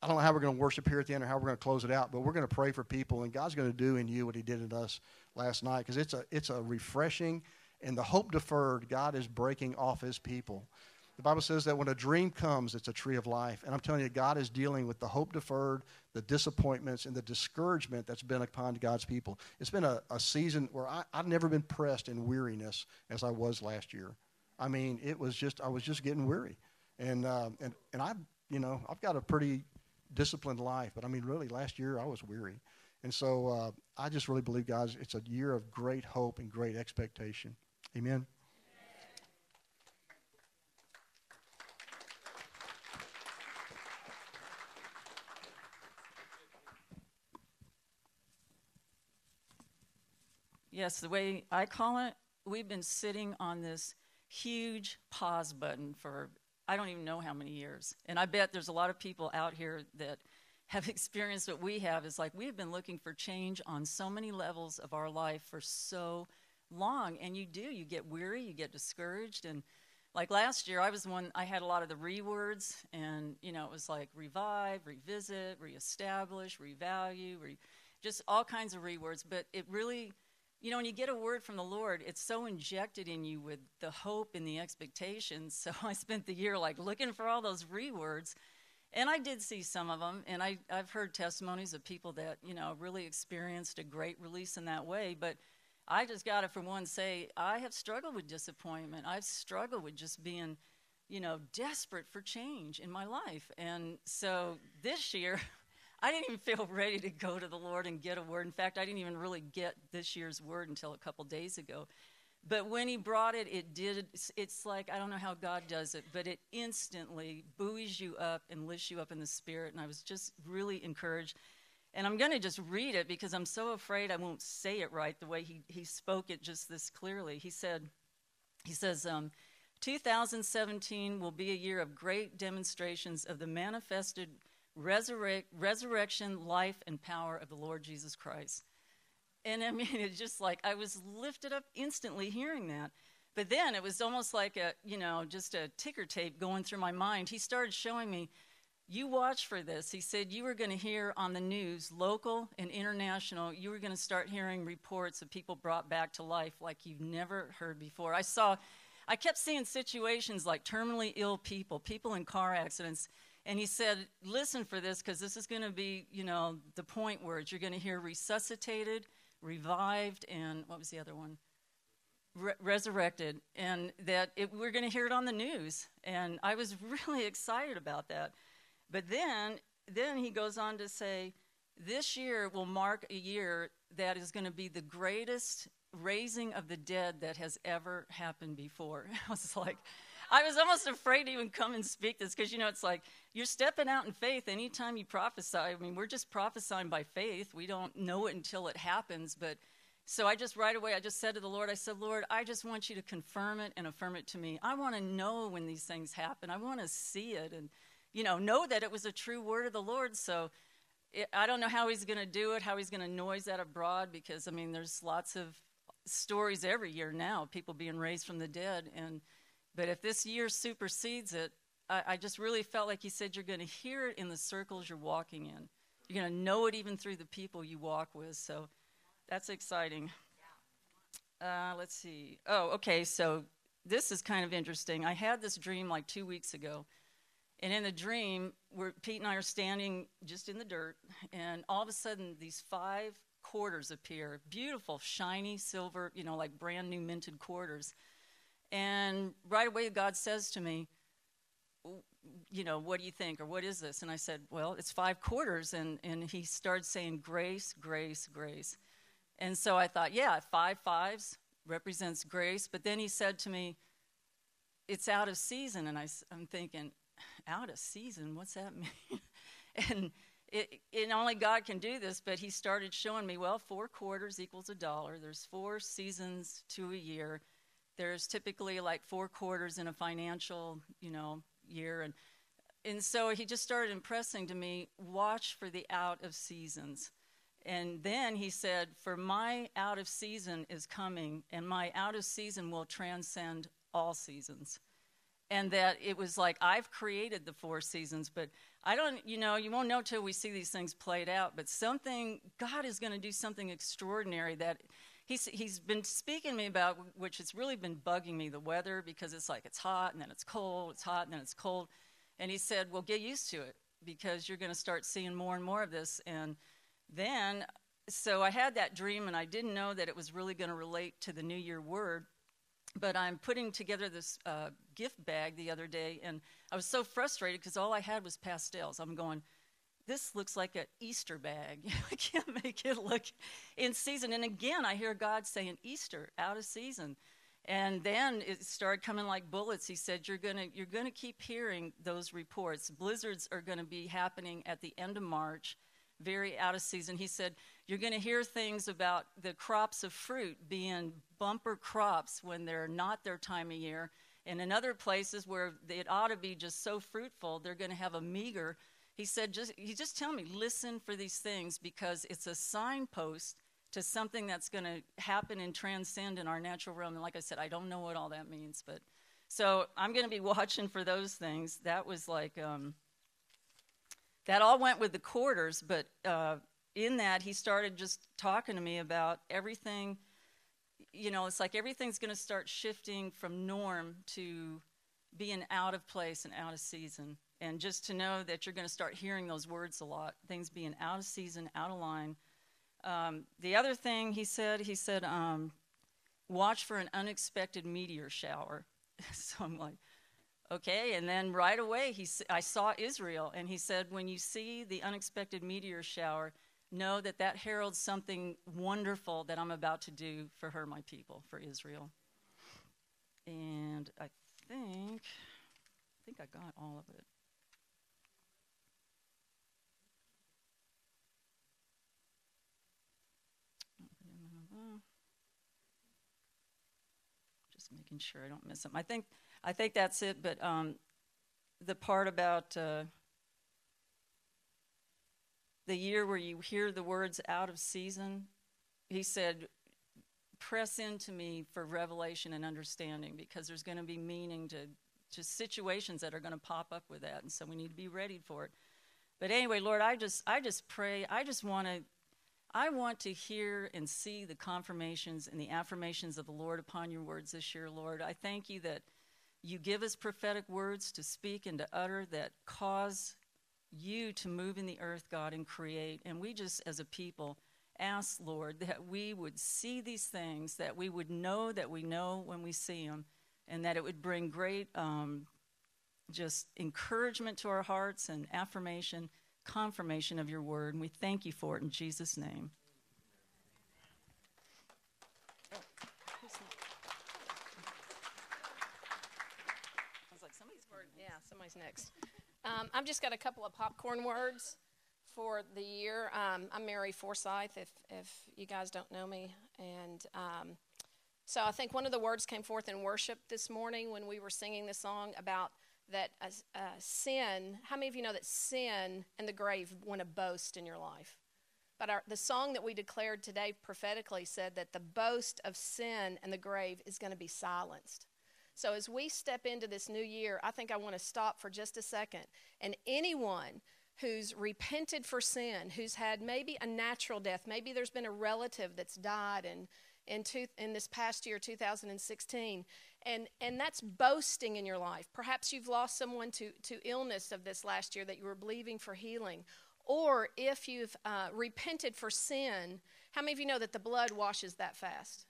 I don't know how we're going to worship here at the end or how we're going to close it out, but we're going to pray for people, and God's going to do in you what He did in us last night because it's a it's a refreshing and the hope deferred. God is breaking off His people. The Bible says that when a dream comes, it's a tree of life. And I'm telling you, God is dealing with the hope deferred, the disappointments, and the discouragement that's been upon God's people. It's been a, a season where I, I've never been pressed in weariness as I was last year. I mean, it was just, I was just getting weary. And, uh, and, and I, you know, I've got a pretty disciplined life, but I mean, really, last year I was weary. And so uh, I just really believe, guys, it's a year of great hope and great expectation. Amen. Yes, the way I call it, we've been sitting on this huge pause button for I don't even know how many years. And I bet there's a lot of people out here that have experienced what we have. Is like we've been looking for change on so many levels of our life for so long. And you do, you get weary, you get discouraged. And like last year, I was one, I had a lot of the rewords, and, you know, it was like revive, revisit, reestablish, revalue, re, just all kinds of rewords. But it really, you know, when you get a word from the Lord, it's so injected in you with the hope and the expectations. So I spent the year like looking for all those rewords. And I did see some of them, and I, I've heard testimonies of people that, you know, really experienced a great release in that way. But I just got to, for one, say I have struggled with disappointment. I've struggled with just being, you know, desperate for change in my life. And so this year, I didn't even feel ready to go to the Lord and get a word. In fact, I didn't even really get this year's word until a couple days ago. But when he brought it, it did. It's like, I don't know how God does it, but it instantly buoys you up and lifts you up in the spirit. And I was just really encouraged. And I'm going to just read it because I'm so afraid I won't say it right the way he, he spoke it just this clearly. He said, he says, um, 2017 will be a year of great demonstrations of the manifested resurrect, resurrection, life, and power of the Lord Jesus Christ. And I mean, it's just like I was lifted up instantly hearing that. But then it was almost like a, you know, just a ticker tape going through my mind. He started showing me, you watch for this. He said you were going to hear on the news, local and international, you were going to start hearing reports of people brought back to life like you've never heard before. I saw, I kept seeing situations like terminally ill people, people in car accidents and he said, listen for this because this is going to be, you know, the point words. You're going to hear resuscitated, revived, and what was the other one? Re- resurrected. And that it, we're going to hear it on the news. And I was really excited about that. But then, then he goes on to say, this year will mark a year that is going to be the greatest raising of the dead that has ever happened before. I was like, I was almost afraid to even come and speak this because, you know, it's like you're stepping out in faith anytime you prophesy. I mean, we're just prophesying by faith. We don't know it until it happens. But so I just right away, I just said to the Lord, I said, Lord, I just want you to confirm it and affirm it to me. I want to know when these things happen. I want to see it and, you know, know that it was a true word of the Lord. So I don't know how he's going to do it, how he's going to noise that abroad because, I mean, there's lots of stories every year now, people being raised from the dead. And, but if this year supersedes it, I, I just really felt like he said you're going to hear it in the circles you're walking in. You're going to know it even through the people you walk with. So that's exciting. Uh, let's see. Oh, okay. So this is kind of interesting. I had this dream like two weeks ago. And in the dream, where Pete and I are standing just in the dirt, and all of a sudden, these five quarters appear beautiful, shiny silver, you know, like brand new minted quarters. And right away, God says to me, you know, what do you think? Or what is this? And I said, well, it's five quarters. And, and he started saying, grace, grace, grace. And so I thought, yeah, five fives represents grace. But then he said to me, it's out of season. And I, I'm thinking, out of season? What's that mean? and it, it, only God can do this, but he started showing me, well, four quarters equals a dollar. There's four seasons to a year there's typically like four quarters in a financial, you know, year and and so he just started impressing to me, watch for the out of seasons. And then he said, For my out of season is coming, and my out of season will transcend all seasons. And that it was like, I've created the four seasons, but I don't, you know, you won't know till we see these things played out. But something, God is going to do something extraordinary that he's, he's been speaking to me about, which has really been bugging me, the weather, because it's like it's hot and then it's cold, it's hot and then it's cold. And he said, Well, get used to it because you're going to start seeing more and more of this. And then, so I had that dream and I didn't know that it was really going to relate to the New Year word. But I'm putting together this uh, gift bag the other day, and I was so frustrated because all I had was pastels. I'm going, this looks like an Easter bag. I can't make it look in season. And again, I hear God saying Easter, out of season. And then it started coming like bullets. He said, You're gonna you're gonna keep hearing those reports. Blizzards are gonna be happening at the end of March, very out of season. He said, You're gonna hear things about the crops of fruit being bumper crops when they're not their time of year And in other places where it ought to be just so fruitful, they're to have a meager. He said, just, he just tell me, listen for these things because it's a signpost to something that's going to happen and transcend in our natural realm. And like I said, I don't know what all that means, but so I'm going to be watching for those things. That was like, um, that all went with the quarters, but uh, in that, he started just talking to me about everything. You know, it's like everything's going to start shifting from norm to being out of place and out of season. And just to know that you're going to start hearing those words a lot, things being out of season, out of line um, the other thing he said, he said, um, watch for an unexpected meteor shower. so I'm like, okay. And then right away, he, I saw Israel, and he said, when you see the unexpected meteor shower, know that that heralds something wonderful that I'm about to do for her, my people, for Israel. And I think, I think I got all of it. Just making sure I don't miss them. I think I think that's it. But um, the part about uh, the year where you hear the words "out of season," he said, "Press into me for revelation and understanding, because there's going to be meaning to to situations that are going to pop up with that, and so we need to be ready for it." But anyway, Lord, I just I just pray. I just want to I want to hear and see the confirmations and the affirmations of the Lord upon your words this year, Lord. I thank you that you give us prophetic words to speak and to utter that cause you to move in the earth, God, and create. And we just, as a people, ask, Lord, that we would see these things, that we would know that we know when we see them, and that it would bring great um, just encouragement to our hearts and affirmation confirmation of your word, and we thank you for it in Jesus' name. Yeah, somebody's next. Um, I've just got a couple of popcorn words for the year. Um, I'm Mary Forsyth, if, if you guys don't know me. And um, so I think one of the words came forth in worship this morning when we were singing the song about that sin, how many of you know that sin and the grave want to boast in your life? But our, the song that we declared today prophetically said that the boast of sin and the grave is going to be silenced. So as we step into this new year, I think I want to stop for just a second. And anyone who's repented for sin, who's had maybe a natural death, maybe there's been a relative that's died in, two, in this past year, 2016, and and that's boasting in your life. Perhaps you've lost someone to to illness of this last year that you were believing for healing. Or if you've uh, repented for sin how many of you know that the blood washes that fast?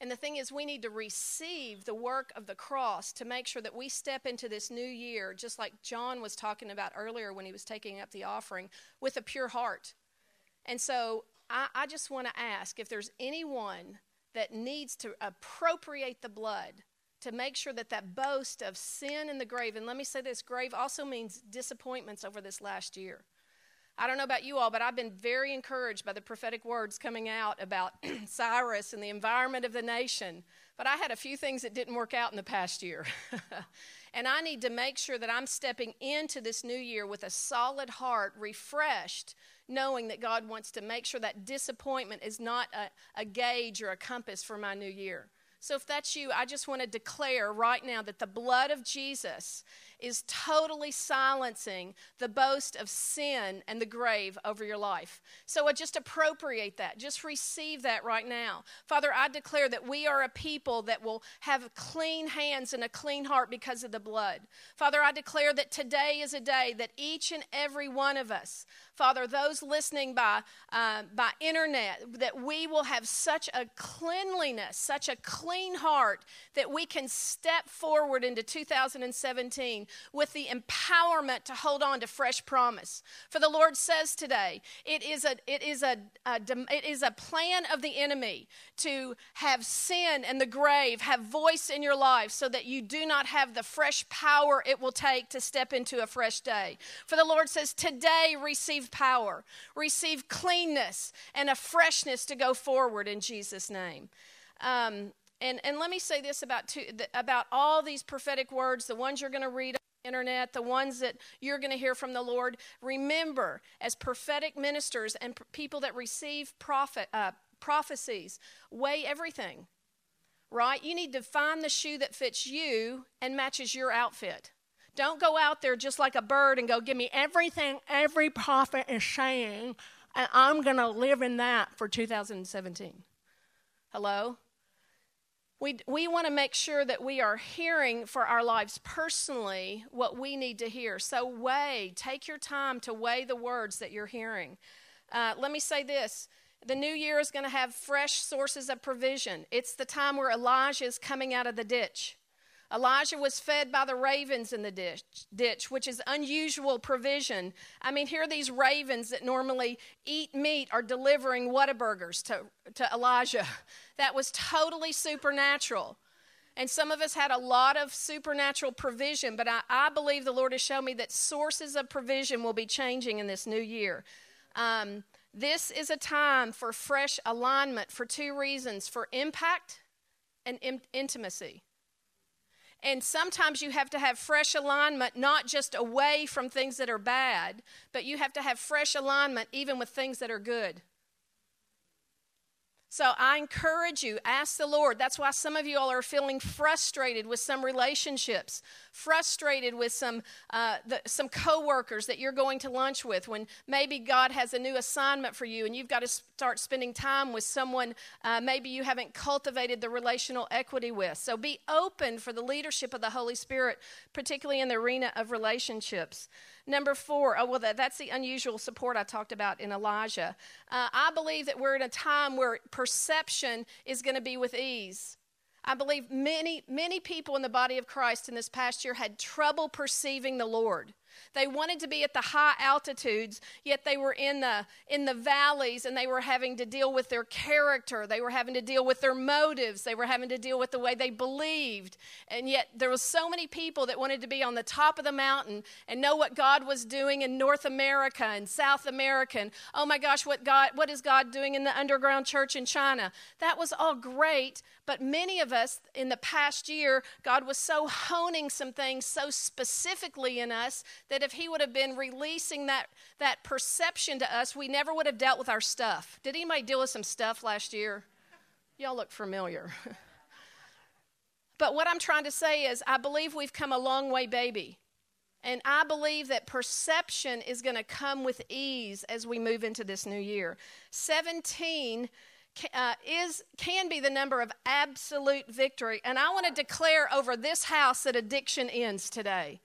And the thing is we need to receive the work of the cross to make sure that we step into this new year just like john was talking about earlier when he was taking up the offering with a pure heart. And so i, I just want to ask if there's anyone that needs to appropriate the blood to make sure that that boast of sin in the grave, and let me say this grave also means disappointments over this last year. I don't know about you all, but I've been very encouraged by the prophetic words coming out about Cyrus and the environment of the nation. But I had a few things that didn't work out in the past year. and I need to make sure that I'm stepping into this new year with a solid heart, refreshed, knowing that God wants to make sure that disappointment is not a, a gauge or a compass for my new year. So, if that's you, I just want to declare right now that the blood of Jesus is totally silencing the boast of sin and the grave over your life. So I just appropriate that. Just receive that right now. Father, I declare that we are a people that will have clean hands and a clean heart because of the blood. Father, I declare that today is a day that each and every one of us, Father, those listening by, uh, by internet, that we will have such a cleanliness, such a clean heart that we can step forward into 2017 with the empowerment to hold on to fresh promise. For the Lord says today, it is a, it is a, a it is a plan of the enemy to have sin and the grave have voice in your life so that you do not have the fresh power it will take to step into a fresh day. For the Lord says, today receive power, receive cleanness and a freshness to go forward in Jesus' name. Um, and, and let me say this about, two, about all these prophetic words, the ones you're going to read on the internet, the ones that you're going to hear from the Lord. Remember, as prophetic ministers and pr- people that receive prophet, uh, prophecies, weigh everything, right? You need to find the shoe that fits you and matches your outfit. Don't go out there just like a bird and go, give me everything every prophet is saying, and I'm going to live in that for 2017. Hello? We, we want to make sure that we are hearing for our lives personally what we need to hear. So, weigh, take your time to weigh the words that you're hearing. Uh, let me say this the new year is going to have fresh sources of provision. It's the time where Elijah is coming out of the ditch. Elijah was fed by the ravens in the ditch, ditch, which is unusual provision. I mean, here are these ravens that normally eat meat are delivering Whataburgers to, to Elijah. That was totally supernatural. And some of us had a lot of supernatural provision, but I, I believe the Lord has shown me that sources of provision will be changing in this new year. Um, this is a time for fresh alignment for two reasons for impact and in- intimacy. And sometimes you have to have fresh alignment, not just away from things that are bad, but you have to have fresh alignment even with things that are good. So I encourage you, ask the Lord. That's why some of you all are feeling frustrated with some relationships, frustrated with some uh, the, some coworkers that you're going to lunch with. When maybe God has a new assignment for you, and you've got to start spending time with someone uh, maybe you haven't cultivated the relational equity with. So be open for the leadership of the Holy Spirit, particularly in the arena of relationships. Number four, oh, well, that, that's the unusual support I talked about in Elijah. Uh, I believe that we're in a time where perception is going to be with ease. I believe many, many people in the body of Christ in this past year had trouble perceiving the Lord. They wanted to be at the high altitudes, yet they were in the in the valleys and they were having to deal with their character. They were having to deal with their motives. They were having to deal with the way they believed. And yet there was so many people that wanted to be on the top of the mountain and know what God was doing in North America and South America. And oh my gosh, what God what is God doing in the underground church in China? That was all great, but many of us in the past year, God was so honing some things so specifically in us that if He would have been releasing that, that perception to us, we never would have dealt with our stuff. Did anybody deal with some stuff last year? Y'all look familiar. but what I'm trying to say is, I believe we've come a long way, baby. And I believe that perception is going to come with ease as we move into this new year. 17 uh, is can be the number of absolute victory. And i want to declare over this house that addiction ends today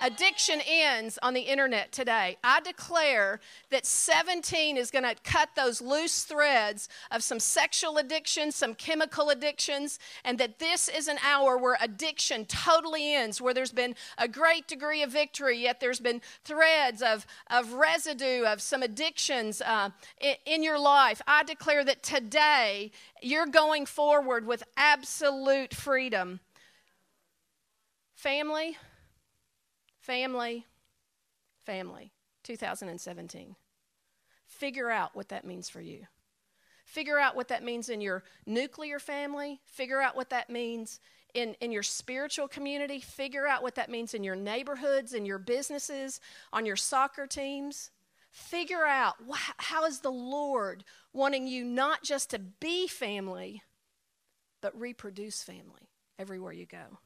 Addiction ends on the internet today. I declare that 17 is going to cut those loose threads of some sexual addictions, some chemical addictions, and that this is an hour where addiction totally ends, where there's been a great degree of victory, yet there's been threads of, of residue of some addictions uh, in, in your life. I declare that today you're going forward with absolute freedom. Family, Family, family, 2017. Figure out what that means for you. Figure out what that means in your nuclear family. Figure out what that means in, in your spiritual community. Figure out what that means in your neighborhoods, in your businesses, on your soccer teams. Figure out how is the Lord wanting you not just to be family, but reproduce family everywhere you go.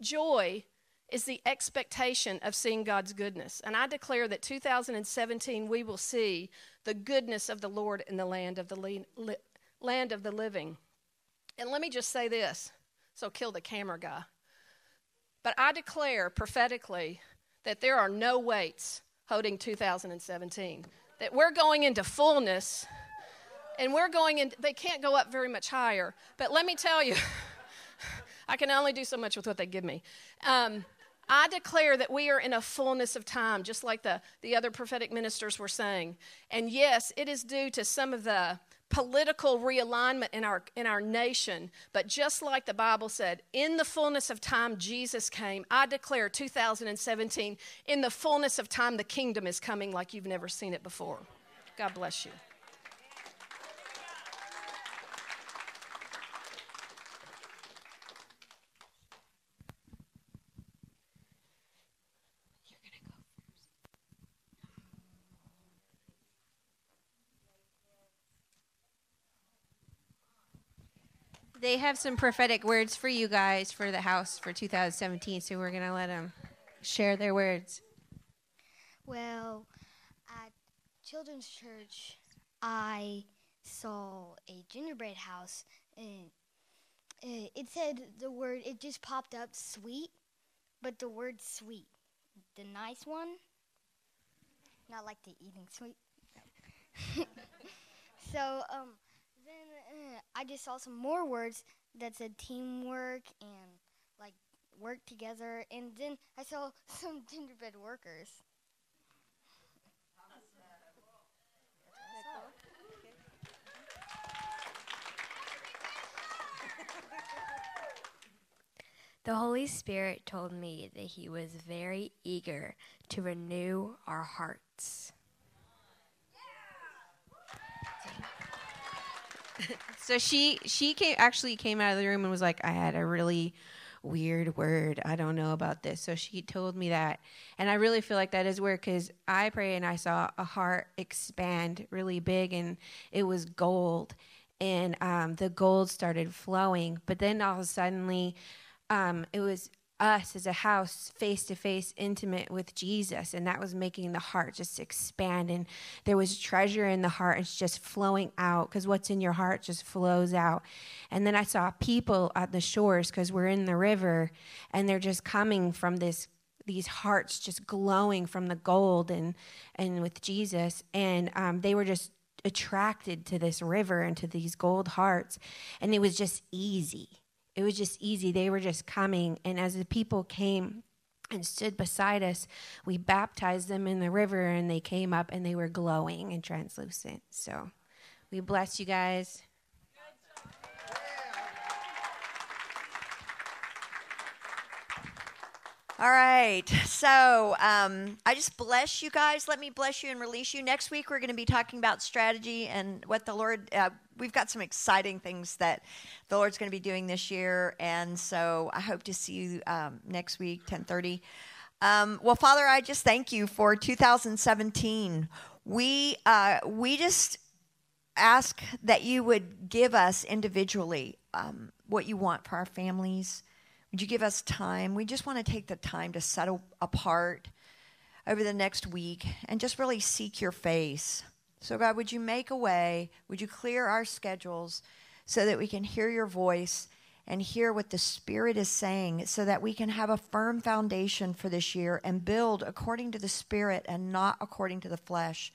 Joy is the expectation of seeing God's goodness. And I declare that 2017 we will see the goodness of the Lord in the land of the li- li- land of the living. And let me just say this. So kill the camera guy. But I declare prophetically that there are no weights holding 2017. That we're going into fullness and we're going in they can't go up very much higher. But let me tell you I can only do so much with what they give me. Um, I declare that we are in a fullness of time, just like the, the other prophetic ministers were saying. And yes, it is due to some of the political realignment in our in our nation. But just like the bible said in the fullness of time jesus came i declare 2017 in the fullness of time the kingdom is coming like you've never seen it before. God bless you They have some prophetic words for you guys for the house for 2017, so we're going to let them share their words. Well, at Children's Church, I saw a gingerbread house, and uh, it said the word, it just popped up sweet, but the word sweet, the nice one, not like the eating sweet. So, um, then uh, I just saw some more words that said teamwork and like work together, and then I saw some gingerbread workers. The Holy Spirit told me that He was very eager to renew our hearts. So she she came actually came out of the room and was like, I had a really weird word. I don't know about this. So she told me that, and I really feel like that is weird because I pray and I saw a heart expand really big, and it was gold, and um, the gold started flowing. But then all of a suddenly, um, it was us as a house face to face intimate with jesus and that was making the heart just expand and there was treasure in the heart it's just flowing out because what's in your heart just flows out. And then i saw people at the shores because we're in the river and they're just coming from this these hearts just glowing from the gold and and with jesus and um, they were just attracted to this river and to these gold hearts and it was just easy it was just easy. They were just coming. And as the people came and stood beside us, we baptized them in the river and they came up and they were glowing and translucent. So we bless you guys. All right. So um, I just bless you guys. Let me bless you and release you. Next week, we're going to be talking about strategy and what the Lord, uh, we've got some exciting things that the Lord's going to be doing this year. And so I hope to see you um, next week, 1030. Um, well, Father, I just thank you for 2017. We, uh, we just ask that you would give us individually um, what you want for our families would you give us time? We just want to take the time to settle apart over the next week and just really seek your face. So, God, would you make a way? Would you clear our schedules so that we can hear your voice and hear what the Spirit is saying so that we can have a firm foundation for this year and build according to the Spirit and not according to the flesh?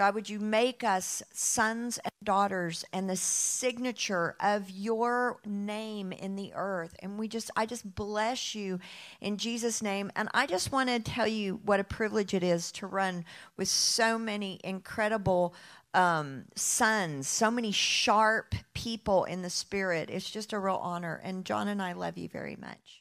God, would you make us sons and daughters and the signature of your name in the earth? And we just, I just bless you in Jesus' name. And I just want to tell you what a privilege it is to run with so many incredible um, sons, so many sharp people in the spirit. It's just a real honor. And John and I love you very much.